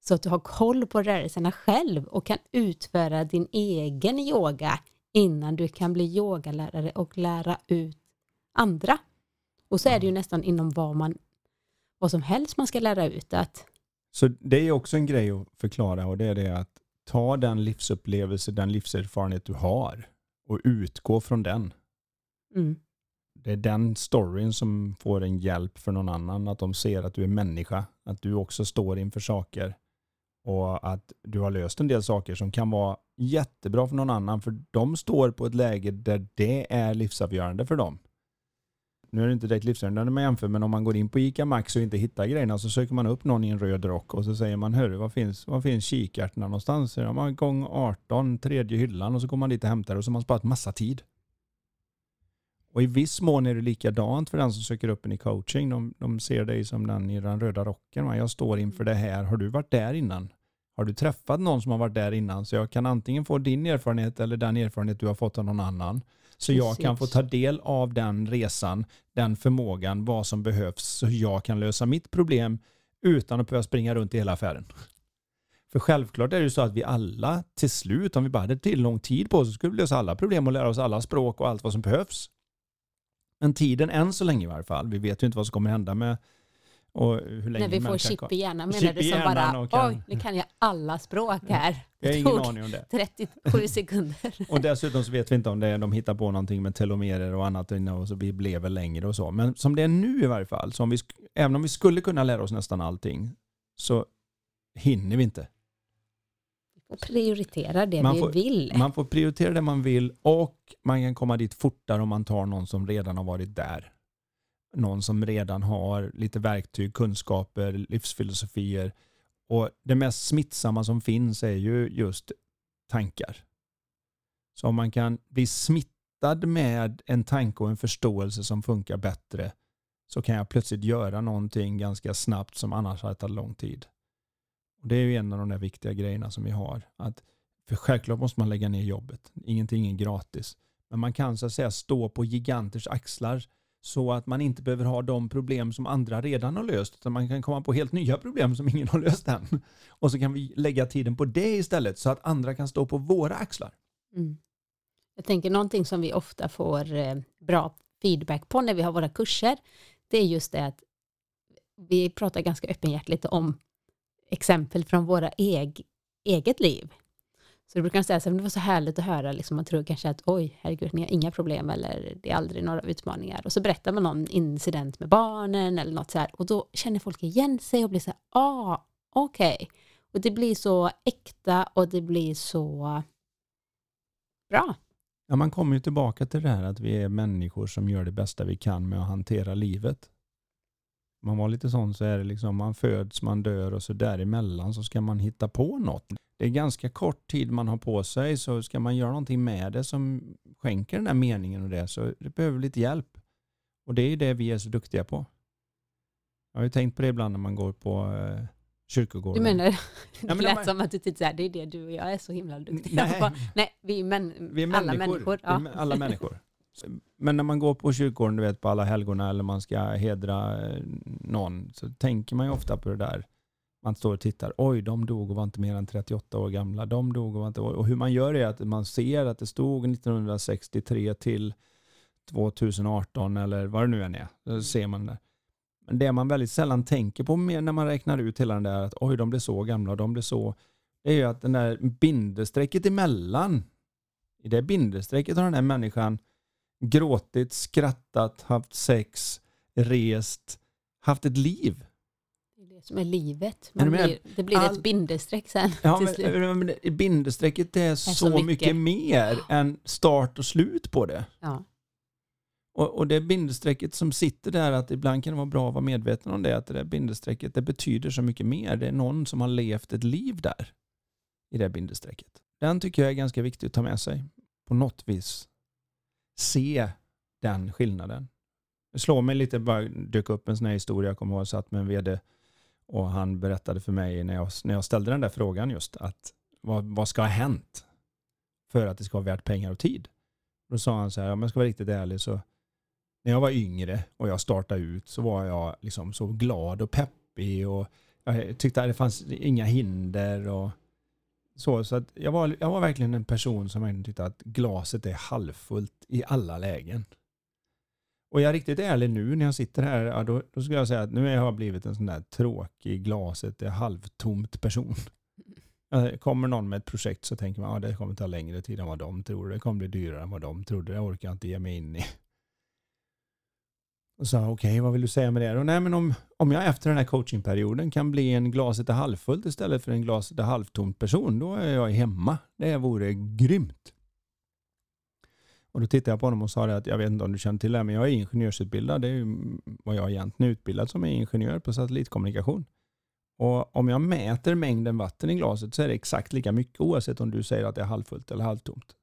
Så att du har koll på rörelserna själv och kan utföra din egen yoga innan du kan bli yogalärare och lära ut andra. Och så är det ju nästan inom vad, man, vad som helst man ska lära ut. Att... Så det är också en grej att förklara och det är det att ta den livsupplevelse, den livserfarenhet du har och utgå från den. Mm. Det är den storyn som får en hjälp för någon annan. Att de ser att du är människa. Att du också står inför saker. Och att du har löst en del saker som kan vara jättebra för någon annan. För de står på ett läge där det är livsavgörande för dem. Nu är det inte direkt livsavgörande man jämför, men om man går in på ICA Max och inte hittar grejerna så söker man upp någon i en röd rock och så säger man, hörru, var finns, var finns kikärtorna någonstans? Så man gång 18, tredje hyllan och så går man dit och hämtar och så har man sparat massa tid. Och i viss mån är det likadant för den som söker upp en i coaching. De, de ser dig som den i den röda rocken. Va? Jag står inför det här. Har du varit där innan? Har du träffat någon som har varit där innan? Så jag kan antingen få din erfarenhet eller den erfarenhet du har fått av någon annan. Så jag kan få ta del av den resan, den förmågan, vad som behövs så jag kan lösa mitt problem utan att behöva springa runt i hela affären. För självklart är det så att vi alla till slut, om vi bara hade till lång tid på oss, så skulle vi lösa alla problem och lära oss alla språk och allt vad som behövs. Men tiden än så länge i varje fall, vi vet ju inte vad som kommer hända med Och hur länge När vi får chip i hjärnan menar du som bara, kan- oj, nu kan jag alla språk här. Jag har Det ingen tog aning om det. 37 sekunder. Och dessutom så vet vi inte om det de hittar på någonting med telomerer och annat och så vi blev väl längre och så. Men som det är nu i varje fall, så om vi, även om vi skulle kunna lära oss nästan allting, så hinner vi inte. Och prioritera det Man vi får- vill. Man får prioritera det man vill och man kan komma dit fortare om man tar någon som redan har varit där. Någon som redan har lite verktyg, kunskaper, livsfilosofier. Och det mest smittsamma som finns är ju just tankar. Så om man kan bli smittad med en tanke och en förståelse som funkar bättre så kan jag plötsligt göra någonting ganska snabbt som annars hade tagit lång tid. Och Det är ju en av de där viktiga grejerna som vi har. Att för självklart måste man lägga ner jobbet. Ingenting är gratis. Men man kan så att säga stå på giganters axlar så att man inte behöver ha de problem som andra redan har löst. Utan man kan komma på helt nya problem som ingen har löst än. Och så kan vi lägga tiden på det istället så att andra kan stå på våra axlar. Mm. Jag tänker någonting som vi ofta får eh, bra feedback på när vi har våra kurser, det är just det att vi pratar ganska öppenhjärtligt om exempel från våra eg, eget liv. Så det brukar säga att det var så härligt att höra, liksom, man tror kanske att oj, herregud, ni har inga problem eller det är aldrig några utmaningar. Och så berättar man någon incident med barnen eller något så här och då känner folk igen sig och blir så här, ah, okej. Och det blir så äkta och det blir så bra. Ja, man kommer ju tillbaka till det här att vi är människor som gör det bästa vi kan med att hantera livet. Man var lite sån så är det liksom man föds, man dör och så däremellan så ska man hitta på något. Det är ganska kort tid man har på sig så ska man göra någonting med det som skänker den här meningen och det så det behöver lite hjälp. Och det är ju det vi är så duktiga på. Jag har ju tänkt på det ibland när man går på eh, kyrkogården. Du menar, det men lät de- som att du tyckte att det är det du och jag är så himla duktiga Nej. på. Nej, vi är, män, Vi är alla människor. människor. Ja. alla människor. Men när man går på kyrkogården, du vet på alla helgona eller man ska hedra eh, någon så tänker man ju ofta på det där. Man står och tittar, oj de dog och var inte mer än 38 år gamla. De dog och var inte... Och hur man gör är att man ser att det stod 1963 till 2018 eller vad det nu än är. Så ser man det. Men det man väldigt sällan tänker på mer när man räknar ut hela den där att oj de blev så gamla och de blev så. Det är ju att den där bindestrecket emellan i det bindestrecket har den här människan gråtit, skrattat, haft sex, rest, haft ett liv. Det är det som är livet. Är Man med? blir, det blir All- ett bindestreck sen Ja, men, men bindestrecket är, så, så mycket. mycket. mer än start och slut på det. Ja. Och, och det bindestrecket som sitter där, att ibland kan det vara bra att vara medveten om det, att det där bindestrecket, det betyder så mycket mer. Det är någon som har levt ett liv där, i det bindestrecket. Den tycker jag är ganska viktig att ta med sig. På något vis se den skillnaden. Det slår mig lite, bara dök upp en sån här historia, jag kommer ihåg, jag satt med en vd och han berättade för mig när jag, när jag ställde den där frågan just att vad, vad ska ha hänt för att det ska vara värt pengar och tid? Då sa han så här, om jag ska vara riktigt ärlig så när jag var yngre och jag startade ut så var jag liksom så glad och peppig och jag tyckte att det fanns inga hinder och så. Så att jag, var, jag var verkligen en person som verkligen tyckte att glaset är halvfullt i alla lägen. Och jag är riktigt ärlig nu när jag sitter här, ja, då, då skulle jag säga att nu har jag blivit en sån där tråkig glaset är halvtomt person. Kommer någon med ett projekt så tänker man att ja, det kommer ta längre tid än vad de tror. Det kommer bli dyrare än vad de trodde. Det orkar jag inte ge mig in i. Och sa okej, vad vill du säga med det? Och nej, men om, om jag efter den här coachingperioden kan bli en glaset är halvfullt istället för en glaset är halvtomt person, då är jag hemma. Det vore grymt. Och då tittade jag på honom och sa det att jag vet inte om du känner till det, men jag är ingenjörsutbildad. Det är ju vad jag egentligen är utbildad som är ingenjör på satellitkommunikation. Och om jag mäter mängden vatten i glaset så är det exakt lika mycket oavsett om du säger att det är halvfullt eller halvtomt.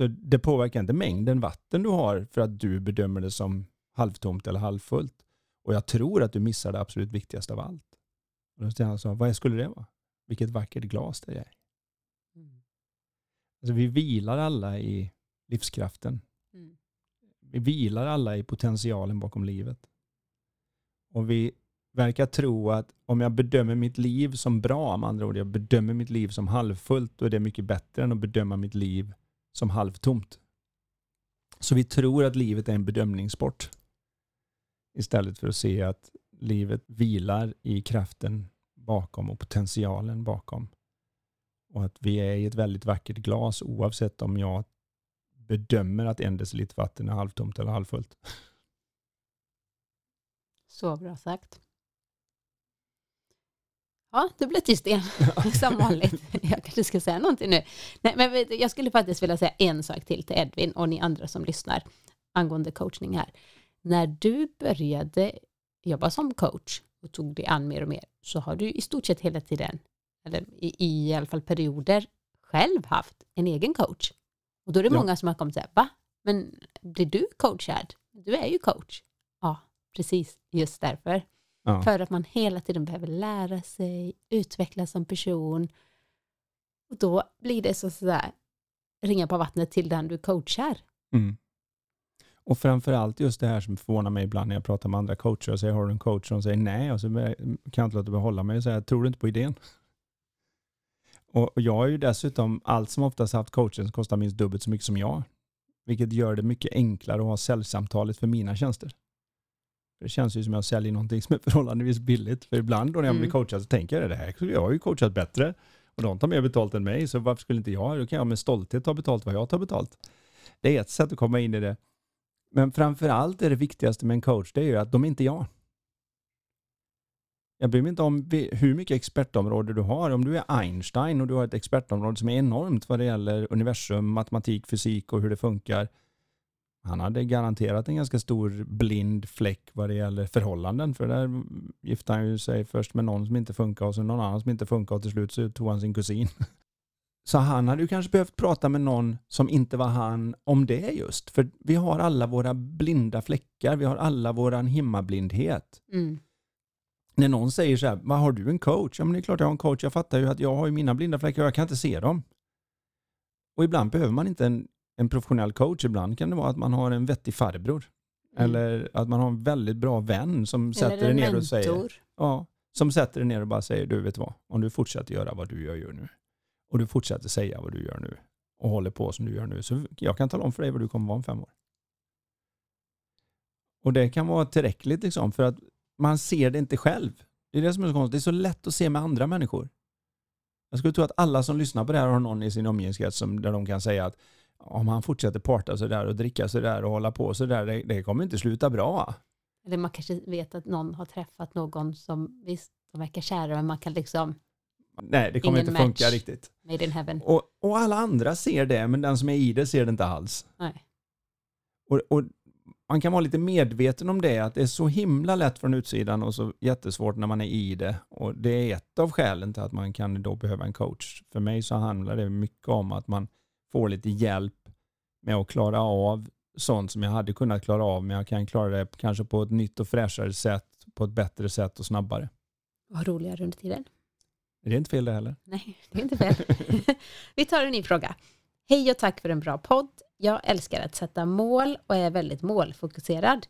Så det påverkar inte mängden vatten du har för att du bedömer det som halvtomt eller halvfullt. Och jag tror att du missar det absolut viktigaste av allt. Och då säger han så, vad skulle det vara? Vilket vackert glas det är. Mm. Alltså vi vilar alla i livskraften. Mm. Vi vilar alla i potentialen bakom livet. Och vi verkar tro att om jag bedömer mitt liv som bra, med andra ord, jag bedömer mitt liv som halvfullt, då är det mycket bättre än att bedöma mitt liv som halvtomt. Så vi tror att livet är en bedömningssport. Istället för att se att livet vilar i kraften bakom och potentialen bakom. Och att vi är i ett väldigt vackert glas oavsett om jag bedömer att en deciliter vatten är halvtomt eller halvfullt. Så bra sagt. Ja, det blev tyst igen, som vanligt. Jag kanske ska säga någonting nu. Nej, men jag skulle faktiskt vilja säga en sak till till Edvin och ni andra som lyssnar angående coachning här. När du började jobba som coach och tog dig an mer och mer så har du i stort sett hela tiden, eller i, i alla fall perioder, själv haft en egen coach. Och då är det ja. många som har kommit och sagt, va? Men blir du coachad? Du är ju coach. Ja, precis, just därför. Ja. För att man hela tiden behöver lära sig, utvecklas som person. Och då blir det så sådär, ringa på vattnet till den du coachar. Mm. Och framförallt just det här som förvånar mig ibland när jag pratar med andra coacher och säger har du en coach? De säger nej och så kan jag inte låta behålla mig och säga tror du inte på idén? Och jag har ju dessutom allt som oftast haft coacher som kostar minst dubbelt så mycket som jag. Vilket gör det mycket enklare att ha säljsamtalet för mina tjänster. Det känns ju som jag säljer någonting som är förhållandevis billigt. För ibland då när jag blir mm. coachad så tänker jag det här, jag har ju coachat bättre. Och de tar mer betalt än mig, så varför skulle inte jag? Då kan jag med stolthet ta betalt vad jag tar betalt. Det är ett sätt att komma in i det. Men framför allt är det viktigaste med en coach, det är ju att de är inte jag. Jag bryr mig inte om hur mycket expertområde du har. Om du är Einstein och du har ett expertområde som är enormt vad det gäller universum, matematik, fysik och hur det funkar. Han hade garanterat en ganska stor blind fläck vad det gäller förhållanden. För där gifte han ju sig först med någon som inte funkar och sen någon annan som inte funkar och till slut så tog han sin kusin. Så han hade ju kanske behövt prata med någon som inte var han om det just. För vi har alla våra blinda fläckar, vi har alla våran himmablindhet. Mm. När någon säger så här, vad har du en coach? Ja men det är klart jag har en coach, jag fattar ju att jag har ju mina blinda fläckar och jag kan inte se dem. Och ibland behöver man inte en, en professionell coach, ibland kan det vara att man har en vettig farbror. Mm. Eller att man har en väldigt bra vän som Eller sätter dig ner mentor. och säger, ja, som sätter dig ner och bara säger, du vet vad, om du fortsätter göra vad du gör nu, och du fortsätter säga vad du gör nu och håller på som du gör nu. Så jag kan tala om för dig vad du kommer vara om fem år. Och det kan vara tillräckligt liksom för att man ser det inte själv. Det är det som är så konstigt. Det är så lätt att se med andra människor. Jag skulle tro att alla som lyssnar på det här har någon i sin omgivningskrets där de kan säga att om han fortsätter parta sådär och dricka sådär och hålla på sådär, det, det kommer inte sluta bra. Eller man kanske vet att någon har träffat någon som, visst, de verkar kära, men man kan liksom Nej, det kommer Ingen inte funka riktigt. Made in heaven. Och, och, alla andra ser det, men den som är i det ser det inte alls. Nej. Och, och, man kan vara lite medveten om det, att det är så himla lätt från utsidan och så jättesvårt när man är i det. Och det är ett av skälen till att man kan då behöva en coach. För mig så handlar det mycket om att man får lite hjälp med att klara av sånt som jag hade kunnat klara av, men jag kan klara det kanske på ett nytt och fräschare sätt, på ett bättre sätt och snabbare. Och roligare under tiden. Är det inte fel det heller? Nej, det är inte fel. Vi tar en ny fråga. Hej och tack för en bra podd. Jag älskar att sätta mål och är väldigt målfokuserad.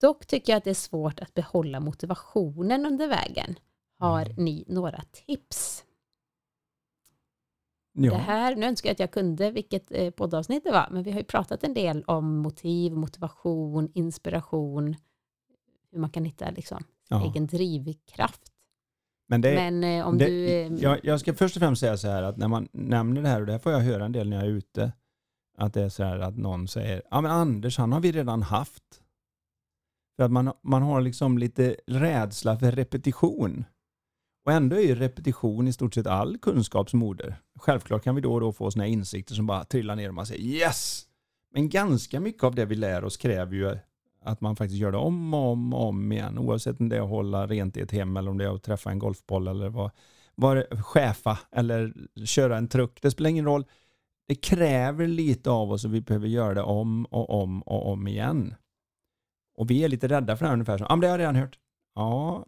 Dock tycker jag att det är svårt att behålla motivationen under vägen. Har mm. ni några tips? Ja. Det här, nu önskar jag att jag kunde vilket eh, poddavsnitt det var, men vi har ju pratat en del om motiv, motivation, inspiration, hur man kan hitta liksom, ja. egen drivkraft. Men, det, Men eh, om det, du... Eh, jag, jag, ska först och främst säga så här att när man nämner det här, och det här får jag höra en del när jag är ute, att det är så här att någon säger, ja men Anders han har vi redan haft. För att man, man har liksom lite rädsla för repetition. Och ändå är ju repetition i stort sett all kunskapsmoder. Självklart kan vi då och då få sådana insikter som bara trillar ner och man säger yes! Men ganska mycket av det vi lär oss kräver ju att man faktiskt gör det om och om och om igen. Oavsett om det är att hålla rent i ett hem eller om det är att träffa en golfboll eller vad, vad chefa eller köra en truck. Det spelar ingen roll. Det kräver lite av oss och vi behöver göra det om och om och om igen. Och vi är lite rädda för det här ungefär som, ja men det har jag redan hört. Ja,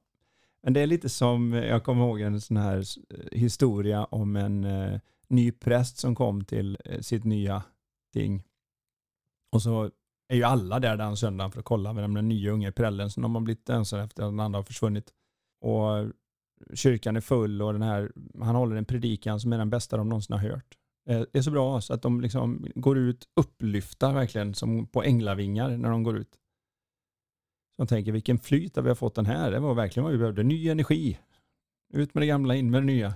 men det är lite som, jag kommer ihåg en sån här historia om en eh, ny präst som kom till eh, sitt nya ting. Och så är ju alla där den söndagen för att kolla med den nya unga prällen som de har blivit ensam efter att den andra har försvunnit. Och eh, kyrkan är full och den här, han håller en predikan som är den bästa de någonsin har hört. Eh, det är så bra så att de liksom går ut upplyfta verkligen som på änglavingar när de går ut. De tänker vilken flyt har vi har fått den här. Det var verkligen vad vi behövde. Ny energi. Ut med det gamla, in med det nya.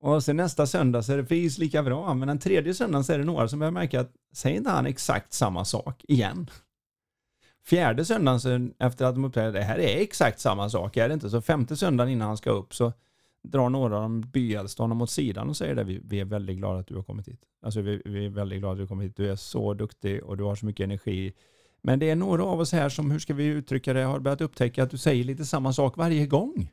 Och sen nästa söndag så är det precis lika bra. Men den tredje söndagen så är det några som börjar märka att säger inte han exakt samma sak igen? Fjärde söndagen så efter att de upptäcker att det här är exakt samma sak, är det inte? Så femte söndagen innan han ska upp så drar några av de byäldsta honom åt sidan och säger det. Vi, vi är väldigt glada att du har kommit hit. Alltså vi, vi är väldigt glada att du har kommit hit. Du är så duktig och du har så mycket energi. Men det är några av oss här som, hur ska vi uttrycka det, har börjat upptäcka att du säger lite samma sak varje gång.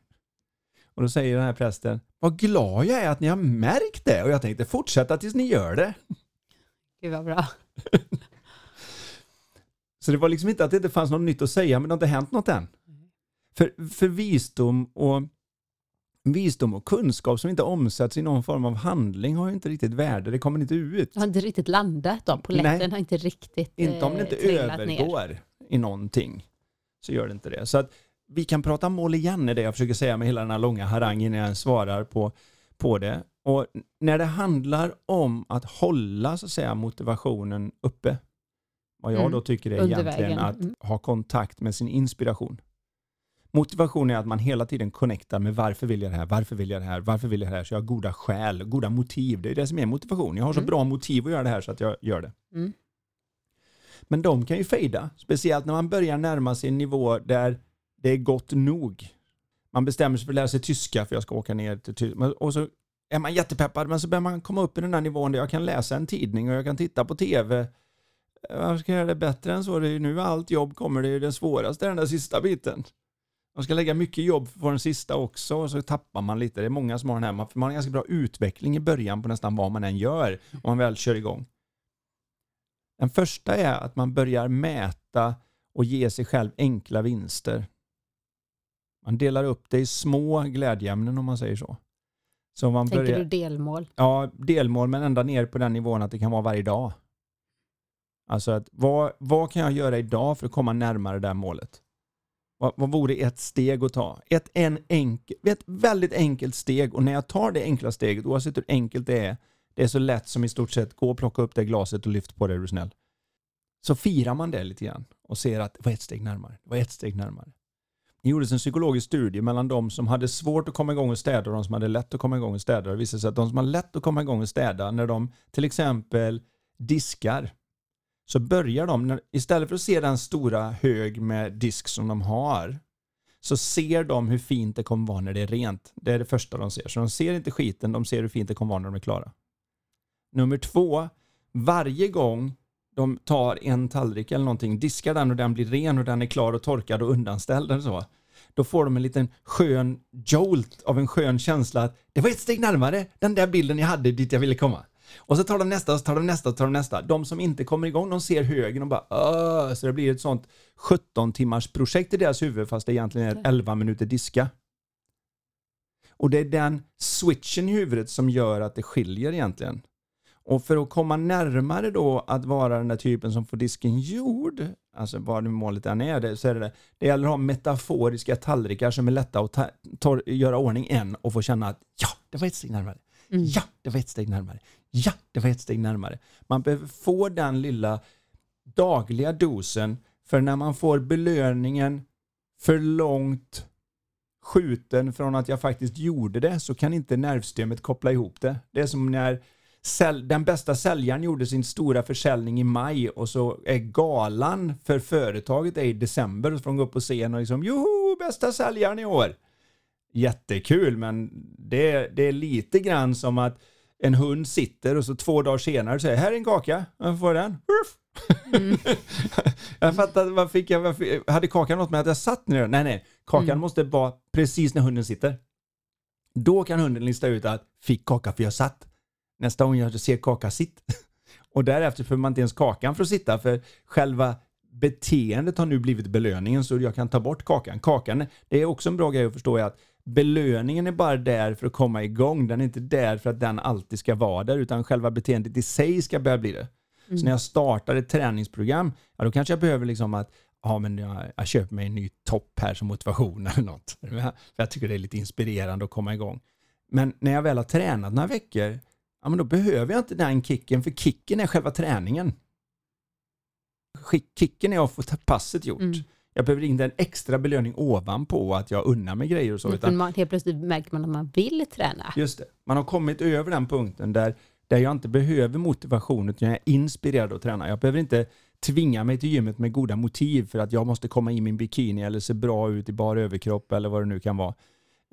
Och då säger den här prästen, vad glad jag är att ni har märkt det. Och jag tänkte fortsätta tills ni gör det. Gud vad bra. Så det var liksom inte att det inte fanns något nytt att säga, men det har inte hänt något än. För, för visdom och visdom och kunskap som inte omsätts i någon form av handling har ju inte riktigt värde, det kommer inte ut. Det har inte riktigt landat då, polletten har inte riktigt Inte om det eh, inte trillat övergår ner. i någonting. Så gör det inte det. Så att vi kan prata mål igen är det jag försöker säga med hela den här långa harangen när jag svarar på, på det. Och när det handlar om att hålla så att säga motivationen uppe. Vad jag Mm. då tycker är Under egentligen vägen. att Mm. ha kontakt med sin inspiration. Motivation är att man hela tiden connectar med varför vill jag det här, varför vill jag det här, varför vill jag det här, så jag har goda skäl, goda motiv. Det är det som är motivation. Jag har så Mm. bra motiv att göra det här så att jag gör det. Mm. Men de kan ju fejda, speciellt när man börjar närma sig en nivå där det är gott nog. Man bestämmer sig för att lära sig tyska för jag ska åka ner till Tyskland. Och så är man jättepeppad men så börjar man komma upp i den där nivån där jag kan läsa en tidning och jag kan titta på tv. Eh, varför ska jag göra det bättre än så? Det är ju nu allt jobb kommer, det är ju det svåraste, den där sista biten. Man ska lägga mycket jobb för den sista också och så tappar man lite. Det är många som har den här, för man har ganska bra utveckling i början på nästan vad man än gör om man väl kör igång. Den första är att man börjar mäta och ge sig själv enkla vinster. Man delar upp det i små glädjeämnen om man säger så. Så man Tänker börjar, du delmål? ja, delmål men ända ner på den nivån att det kan vara varje dag. Alltså att vad, vad kan jag göra idag för att komma närmare det här målet? Vad, vad vore ett steg att ta? Ett, en enkel, ett väldigt enkelt steg och när jag tar det enkla steget, oavsett hur enkelt det är, det är så lätt som i stort sett gå och plocka upp det glaset och lyft på det är du snäll. Så firar man det lite grann och ser att det var ett steg närmare, det var ett steg närmare. Det gjordes en psykologisk studie mellan de som hade svårt att komma igång och städa och de som hade lätt att komma igång och städa. Det visade sig att de som har lätt att komma igång och städa, när de till exempel diskar, så börjar de, när, istället för att se den stora hög med disk som de har, så ser de hur fint det kommer vara när det är rent. Det är det första de ser. Så de ser inte skiten, de ser hur fint det kommer vara när de är klara. Nummer två, varje gång de tar en tallrik eller någonting, diskar den och den blir ren och den är klar och torkad och undanställd eller så. Då får de en liten skön jolt av en skön känsla att det var ett steg närmare den där bilden jag hade dit jag ville komma. Och så tar de nästa, och så tar de nästa, och så tar de nästa. De som inte kommer igång, de ser högen och bara Åh! Så det blir ett sånt 17 timmars projekt i deras huvud fast det egentligen är 11 minuter diska. Och det är den switchen i huvudet som gör att det skiljer egentligen. Och för att komma närmare då att vara den där typen som får disken gjord, alltså vad nu målet än är, det, så är det det. Gäller att ha metaforiska tallrikar som är lätta att ta, tor, göra ordning en och få känna att ja, det var ett steg närmare. Mm. Ja, det var ett steg närmare. Ja, det var ett steg närmare. Man behöver få den lilla dagliga dosen för när man får belöningen för långt skjuten från att jag faktiskt gjorde det så kan inte nervsystemet koppla ihop det. Det är som när säl- den bästa säljaren gjorde sin stora försäljning i maj och så är galan för företaget är i december och så får de gå upp på scen och liksom joho, bästa säljaren i år. Jättekul men det är, det är lite grann som att en hund sitter och så två dagar senare säger här är en kaka, jag får den. Ruff. jag fattar, vad fick jag, vad fick, hade kakan något med att jag satt ner? Nej, nej, kakan Mm. måste vara precis när hunden sitter. Då kan hunden lista ut att fick kaka för jag satt. Nästa gång jag ser kaka, sitt. Och därefter får man inte ens kakan för att sitta för själva beteendet har nu blivit belöningen så jag kan ta bort kakan. Kakan, det är också en bra grej att förstå är att belöningen är bara där för att komma igång. Den är inte där för att den alltid ska vara där utan själva beteendet i sig ska börja bli det. Så när jag startar ett träningsprogram, ja, då kanske jag behöver liksom att ja, men jag, jag köper mig en ny topp här som motivation eller något. För jag tycker det är lite inspirerande att komma igång. Men när jag väl har tränat några veckor, ja, men då behöver jag inte den kicken, för kicken är själva träningen. Kicken är att få passet gjort. Mm. Jag behöver inte en extra belöning ovanpå att jag unnar mig grejer och så. Utan man, helt plötsligt märker man att man vill träna. Just det. Man har kommit över den punkten där, där jag inte behöver motivation utan jag är inspirerad att träna. Jag behöver inte tvinga mig till gymmet med goda motiv för att jag måste komma i min bikini eller se bra ut i bar överkropp eller vad det nu kan vara.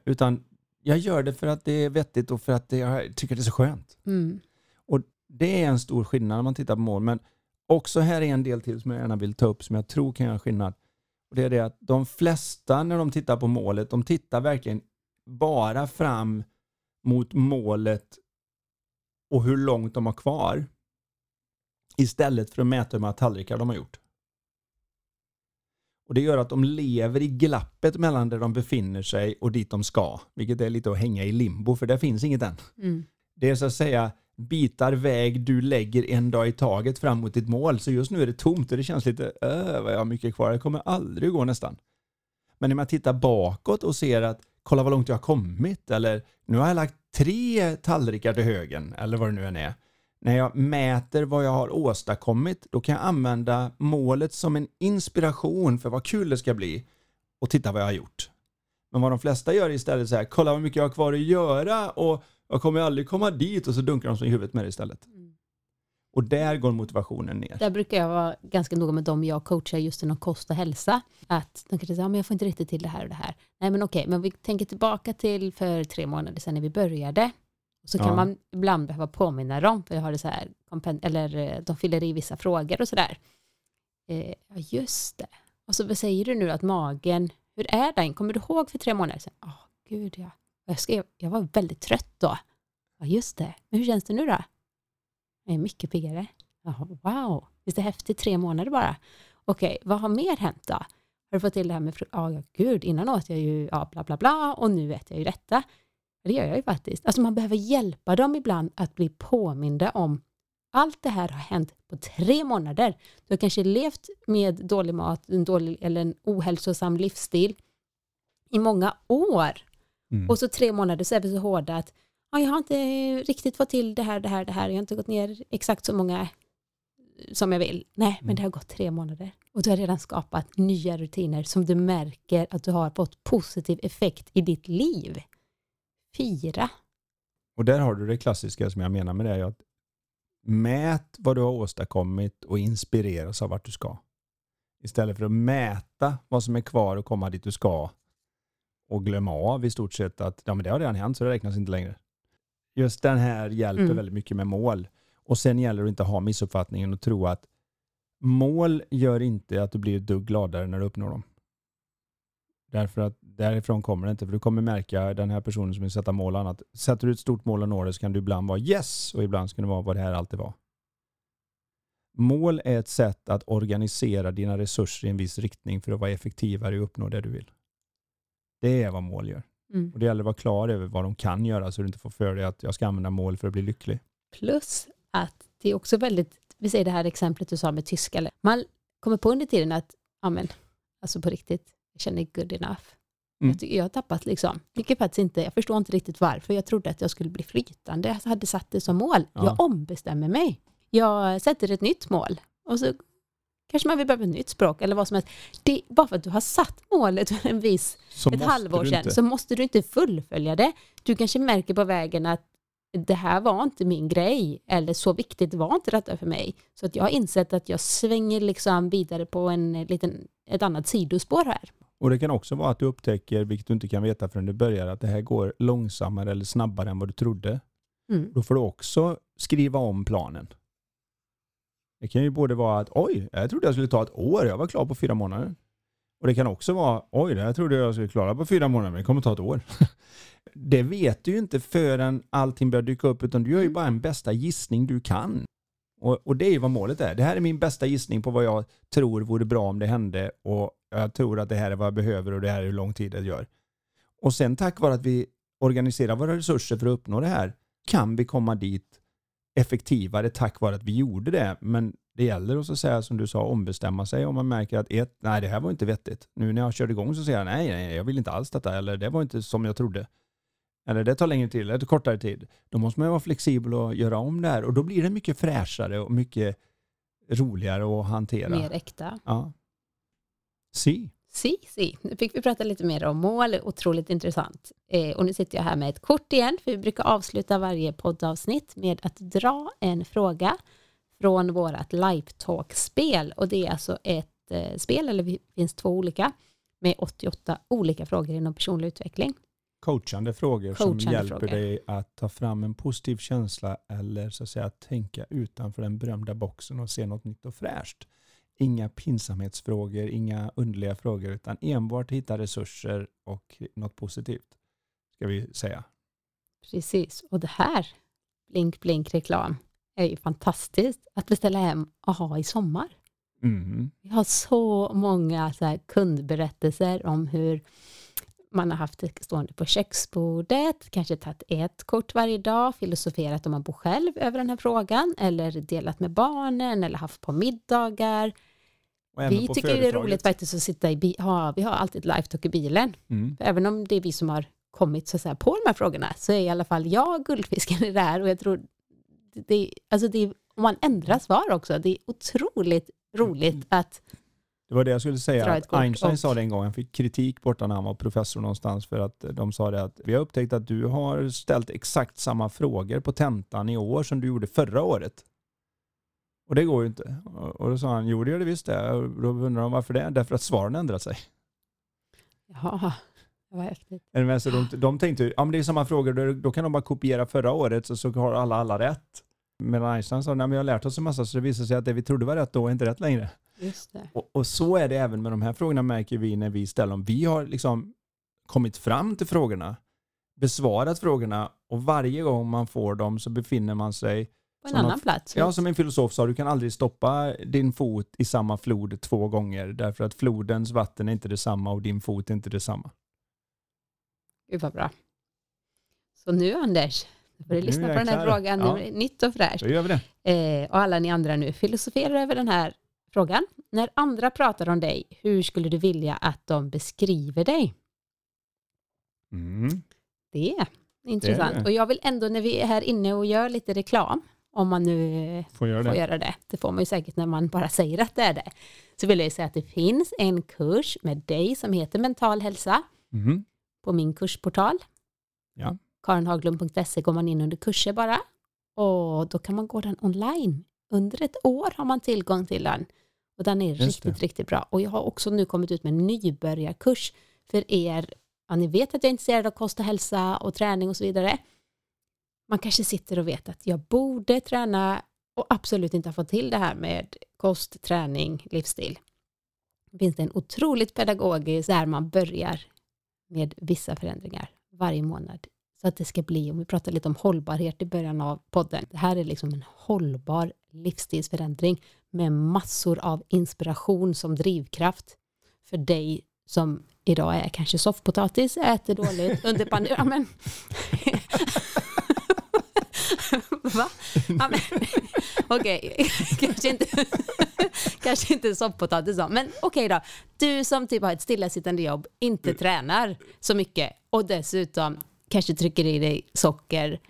Utan jag gör det för att det är vettigt och för att det, jag tycker det är så skönt. Mm. Och det är en stor skillnad när man tittar på mål. Men också här är en del till som jag gärna vill ta upp som jag tror kan göra skillnad. Och det är det att de flesta när de tittar på målet, de tittar verkligen bara fram mot målet och hur långt de har kvar. Istället för att mäta hur många tallrikar de har gjort. Och Det gör att de lever i glappet mellan där de befinner sig och dit de ska. Vilket är lite att hänga i limbo, för det finns inget än. Mm. Det är så att säga bitar väg du lägger en dag i taget fram mot ditt mål. Så just nu är det tomt och det känns lite, äh, vad jag har mycket kvar, det kommer aldrig gå nästan. Men när man tittar bakåt och ser att, kolla vad långt jag har kommit, eller nu har jag lagt tre tallrikar till högen, eller vad det nu än är. När jag mäter vad jag har åstadkommit, då kan jag använda målet som en inspiration för vad kul det ska bli och titta vad jag har gjort. Men vad de flesta gör istället så här, kolla vad mycket jag har kvar att göra och jag kommer aldrig komma dit och så dunkar de sig i huvudet med det istället. Mm. Och där går motivationen ner. Där brukar jag vara ganska noga med dem jag coachar just inom kost och hälsa. Att de kanske säger, ja, men jag får inte riktigt till det här och det här. Nej men okej, men vi tänker tillbaka till för tre månader sedan när vi började. Så kan Ja. man ibland behöva påminna dem, för jag har det så här, eller eh, de fyller i vissa frågor och sådär. Eh, ja just det. Och så säger du nu att magen, hur är den? Kommer du ihåg för tre månader sedan? Ja, gud ja. Jag, skrev, jag var väldigt trött då. Ja, just det. Men hur känns det nu då? Jag är mycket piggare. Jaha, wow, visst är det häftigt? Tre månader bara. Okej, vad har mer hänt då? Har du fått till det här med, fru- ja ja, gud, innan åt jag ju ja, bla bla bla och nu äter jag ju detta. Det gör jag ju faktiskt. Alltså man behöver hjälpa dem ibland att bli påminda om allt det här har hänt på tre månader. Du har kanske levt med dålig mat, en dålig eller en ohälsosam livsstil i många år. Mm. Och så tre månader så är vi så hårda att ja, jag har inte riktigt fått till det här, det här, det här. Jag har inte gått ner exakt så många som jag vill. Nej, men Mm. det har gått tre månader. Och du har redan skapat nya rutiner som du märker att du har fått positiv effekt i ditt liv. Fira. Och där har du det klassiska som jag menar med det. är Att mät vad du har åstadkommit och inspireras av vart du ska. Istället för att mäta vad som är kvar och komma dit du ska och glömma av i stort sett att ja, men det har redan hänt så det räknas inte längre. Just den här hjälper Mm. väldigt mycket med mål. Och sen gäller det att inte ha missuppfattningen och tro att mål gör inte att du blir ett dugg gladare när du uppnår dem. Därför att därifrån kommer det inte. För du kommer märka den här personen som vill sätta mål och annat. Sätter du ett stort mål och når det så kan du ibland vara yes och ibland ska det vara vad det här alltid var. Mål är ett sätt att organisera dina resurser i en viss riktning för att vara effektivare och uppnå det du vill. Det är vad mål gör. Mm. Och det gäller att vara klar över vad de kan göra så du inte får för dig att jag ska använda mål för att bli lycklig. Plus att det är också väldigt, vi säger det här exemplet du sa med tyska. Man kommer på under tiden att, ja men, alltså på riktigt, jag känner good enough. Mm. Jag, tycker jag har tappat liksom, vilket faktiskt inte, jag förstår inte riktigt varför. Jag trodde att jag skulle bli flytande, jag hade satt det som mål. Ja. Jag ombestämmer mig. Jag sätter ett nytt mål och så kanske man vill med ett nytt språk eller vad som helst. Det, bara för att du har satt målet för en viss Så ett halvår sedan så måste du inte fullfölja det. Du kanske märker på vägen att det här var inte min grej eller så viktigt var inte detta för mig. Så att jag har insett att jag svänger liksom vidare på en liten, ett annat sidospår här. Och det kan också vara att du upptäcker, vilket du inte kan veta förrän du börjar, att det här går långsammare eller snabbare än vad du trodde. Mm. Då får du också skriva om planen. Det kan ju både vara att oj, jag trodde jag skulle ta ett år, jag var klar på fyra månader. Och det kan också vara oj, det här trodde jag skulle klara på fyra månader, men det kommer ta ett år. det vet du ju inte förrän allting börjar dyka upp, utan du gör ju bara en bästa gissning du kan. Och, och det är ju vad målet är. Det här är min bästa gissning på vad jag tror vore bra om det hände och jag tror att det här är vad jag behöver och det här är hur lång tid det gör. Och sen tack vare att vi organiserar våra resurser för att uppnå det här kan vi komma dit effektivare tack vare att vi gjorde det. Men det gäller att så säga som du sa ombestämma sig om man märker att ett, nej det här var inte vettigt. Nu när jag körde igång så säger jag nej, nej jag vill inte alls detta eller det var inte som jag trodde. Eller det tar längre tid eller det tar kortare tid. Då måste man ju vara flexibel och göra om det här och då blir det mycket fräschare och mycket roligare att hantera. Mer äkta. Ja. Si. Si, si. Nu fick vi prata lite mer om mål, otroligt intressant. Eh, och nu sitter jag här med ett kort igen, för vi brukar avsluta varje poddavsnitt med att dra en fråga från vårt Lifetalk-spel. Och det är alltså ett eh, spel, eller det finns två olika, med 88 olika frågor inom personlig utveckling. Coachande frågor som Coachande hjälper frågor. dig att ta fram en positiv känsla eller så att säga tänka utanför den berömda boxen och se något nytt och fräscht. Inga pinsamhetsfrågor, inga underliga frågor utan enbart hitta resurser och något positivt. Ska vi säga. Precis, och det här, blink blink reklam, är ju fantastiskt att beställa hem och ha i sommar. Mm. Vi har så många så kundberättelser om hur man har haft det stående på köksbordet, kanske tagit ett kort varje dag, filosoferat om man bor själv över den här frågan, eller delat med barnen, eller haft på middagar. Vi på tycker det är företaget. roligt faktiskt att sitta i bilen, ja, vi har alltid lifetalk i bilen. Mm. Även om det är vi som har kommit så säga, på de här frågorna, så är i alla fall jag guldfisken i det här, och jag tror det, det, alltså det, om man ändrar svar också, det är otroligt roligt att Det var det jag skulle säga. Att Einstein sa det en gång. Han fick kritik borta när han var professor någonstans för att de sa det att vi har upptäckt att du har ställt exakt samma frågor på tentan i år som du gjorde förra året. Och det går ju inte. Och då sa han, jo det gör det visst det. Och då undrar de varför det? Därför att svaren ändrat sig. Ja, det var men så de, de tänkte, ja men det är samma frågor, då, då kan de bara kopiera förra året så, så har alla alla rätt. Medan Einstein sa, nej men jag har lärt oss en massa så det visar sig att det vi trodde var rätt då är inte rätt längre. Just det. Och, och så är det även med de här frågorna märker vi när vi ställer dem. Vi har liksom kommit fram till frågorna, besvarat frågorna och varje gång man får dem så befinner man sig, På en annan något- plats. ja som en filosof sa, du kan aldrig stoppa din fot i samma flod två gånger därför att flodens vatten är inte detsamma och din fot är inte detsamma. Gud vad bra. Så nu Anders, du får du Nu lyssna på den här frågan. Ja. Nu nytt och fräscht. Då gör vi det. Eh, och alla ni andra nu, filosofera över den här frågan. När andra pratar om dig, hur skulle du vilja att de beskriver dig? Mm. Det är intressant. det. Och jag vill ändå, när vi är här inne och gör lite reklam, om man nu Får göra får det. göra det, det får man ju säkert när man bara säger att det är det, så vill jag ju säga att det finns en kurs med dig som heter Mental hälsa Mm. på min kursportal. Ja. karinhaglund.se går man in under kurser bara och då kan man gå den online. Under ett år har man tillgång till den och den är riktigt, riktigt bra. Och jag har också nu kommit ut med en nybörjarkurs för er. Ja, ni vet att jag är intresserad av kost och hälsa och träning och så vidare. Man kanske sitter och vet att jag borde träna och absolut inte har fått till det här med kost, träning, livsstil. Det finns det en otroligt pedagogisk där man börjar med vissa förändringar varje månad. Så att det ska bli, om vi pratar lite om hållbarhet i början av podden, det här är liksom en hållbar livsstilsförändring med massor av inspiration som drivkraft för dig som idag är kanske soffpotatis, äter dåligt under pandemin. Ja, men... Va? Ja. Okej, kanske inte, kanske inte soffpotatis men okej då. Du som typ har ett stillasittande jobb, inte tränar så mycket och dessutom kanske trycker i dig socker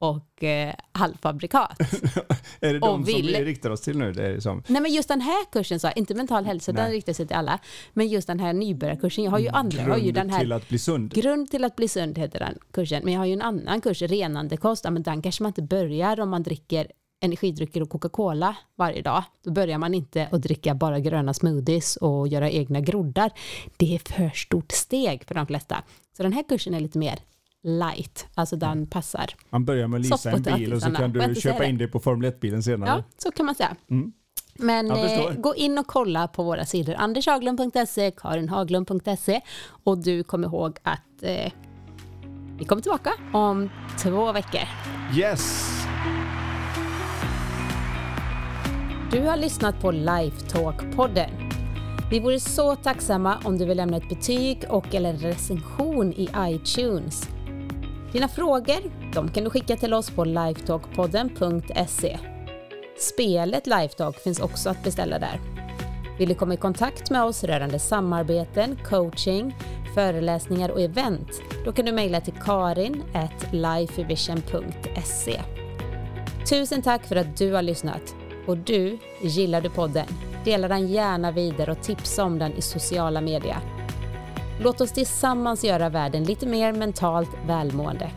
och eh, halvfabrikat. Är det de som vill- vi riktar oss till nu? Det är som, Nej men just den här kursen, så, inte mental hälsa, den Nej. riktar sig till alla. Men just den här nybörjarkursen, jag har ju andra, jag har ju grund den här till att bli sund. Grund till att bli sund heter den kursen. Men jag har ju en annan kurs, renande kost. Ja, Men den kanske man inte börjar om man dricker energidrycker och Coca-Cola varje dag. Då börjar man inte att dricka bara gröna smoothies och göra egna groddar. Det är för stort steg för de flesta. Så den här kursen är lite mer light, alltså den passar. Man börjar med att leasa en bil och så kan du köpa in det på Formel 1-bilen senare. Ja, så kan man säga. Mm. Men eh, gå in och kolla på våra sidor andershaglund.se, karinhaglund.se och du kommer ihåg att eh, vi kommer tillbaka om två veckor. Yes! Du har lyssnat på Lifetalk-podden. Vi vore så tacksamma om du vill lämna ett betyg och eller recension i iTunes. Dina frågor de kan du skicka till oss på lifetalkpodden.se. Spelet Lifetalk finns också att beställa där. Vill du komma i kontakt med oss rörande samarbeten, coaching, föreläsningar och event? Då kan du mejla till karin.lifevision.se. Tusen tack för att du har lyssnat och du, gillar du podden? dela den gärna vidare och tipsa om den i sociala medier. Låt oss tillsammans göra världen lite mer mentalt välmående.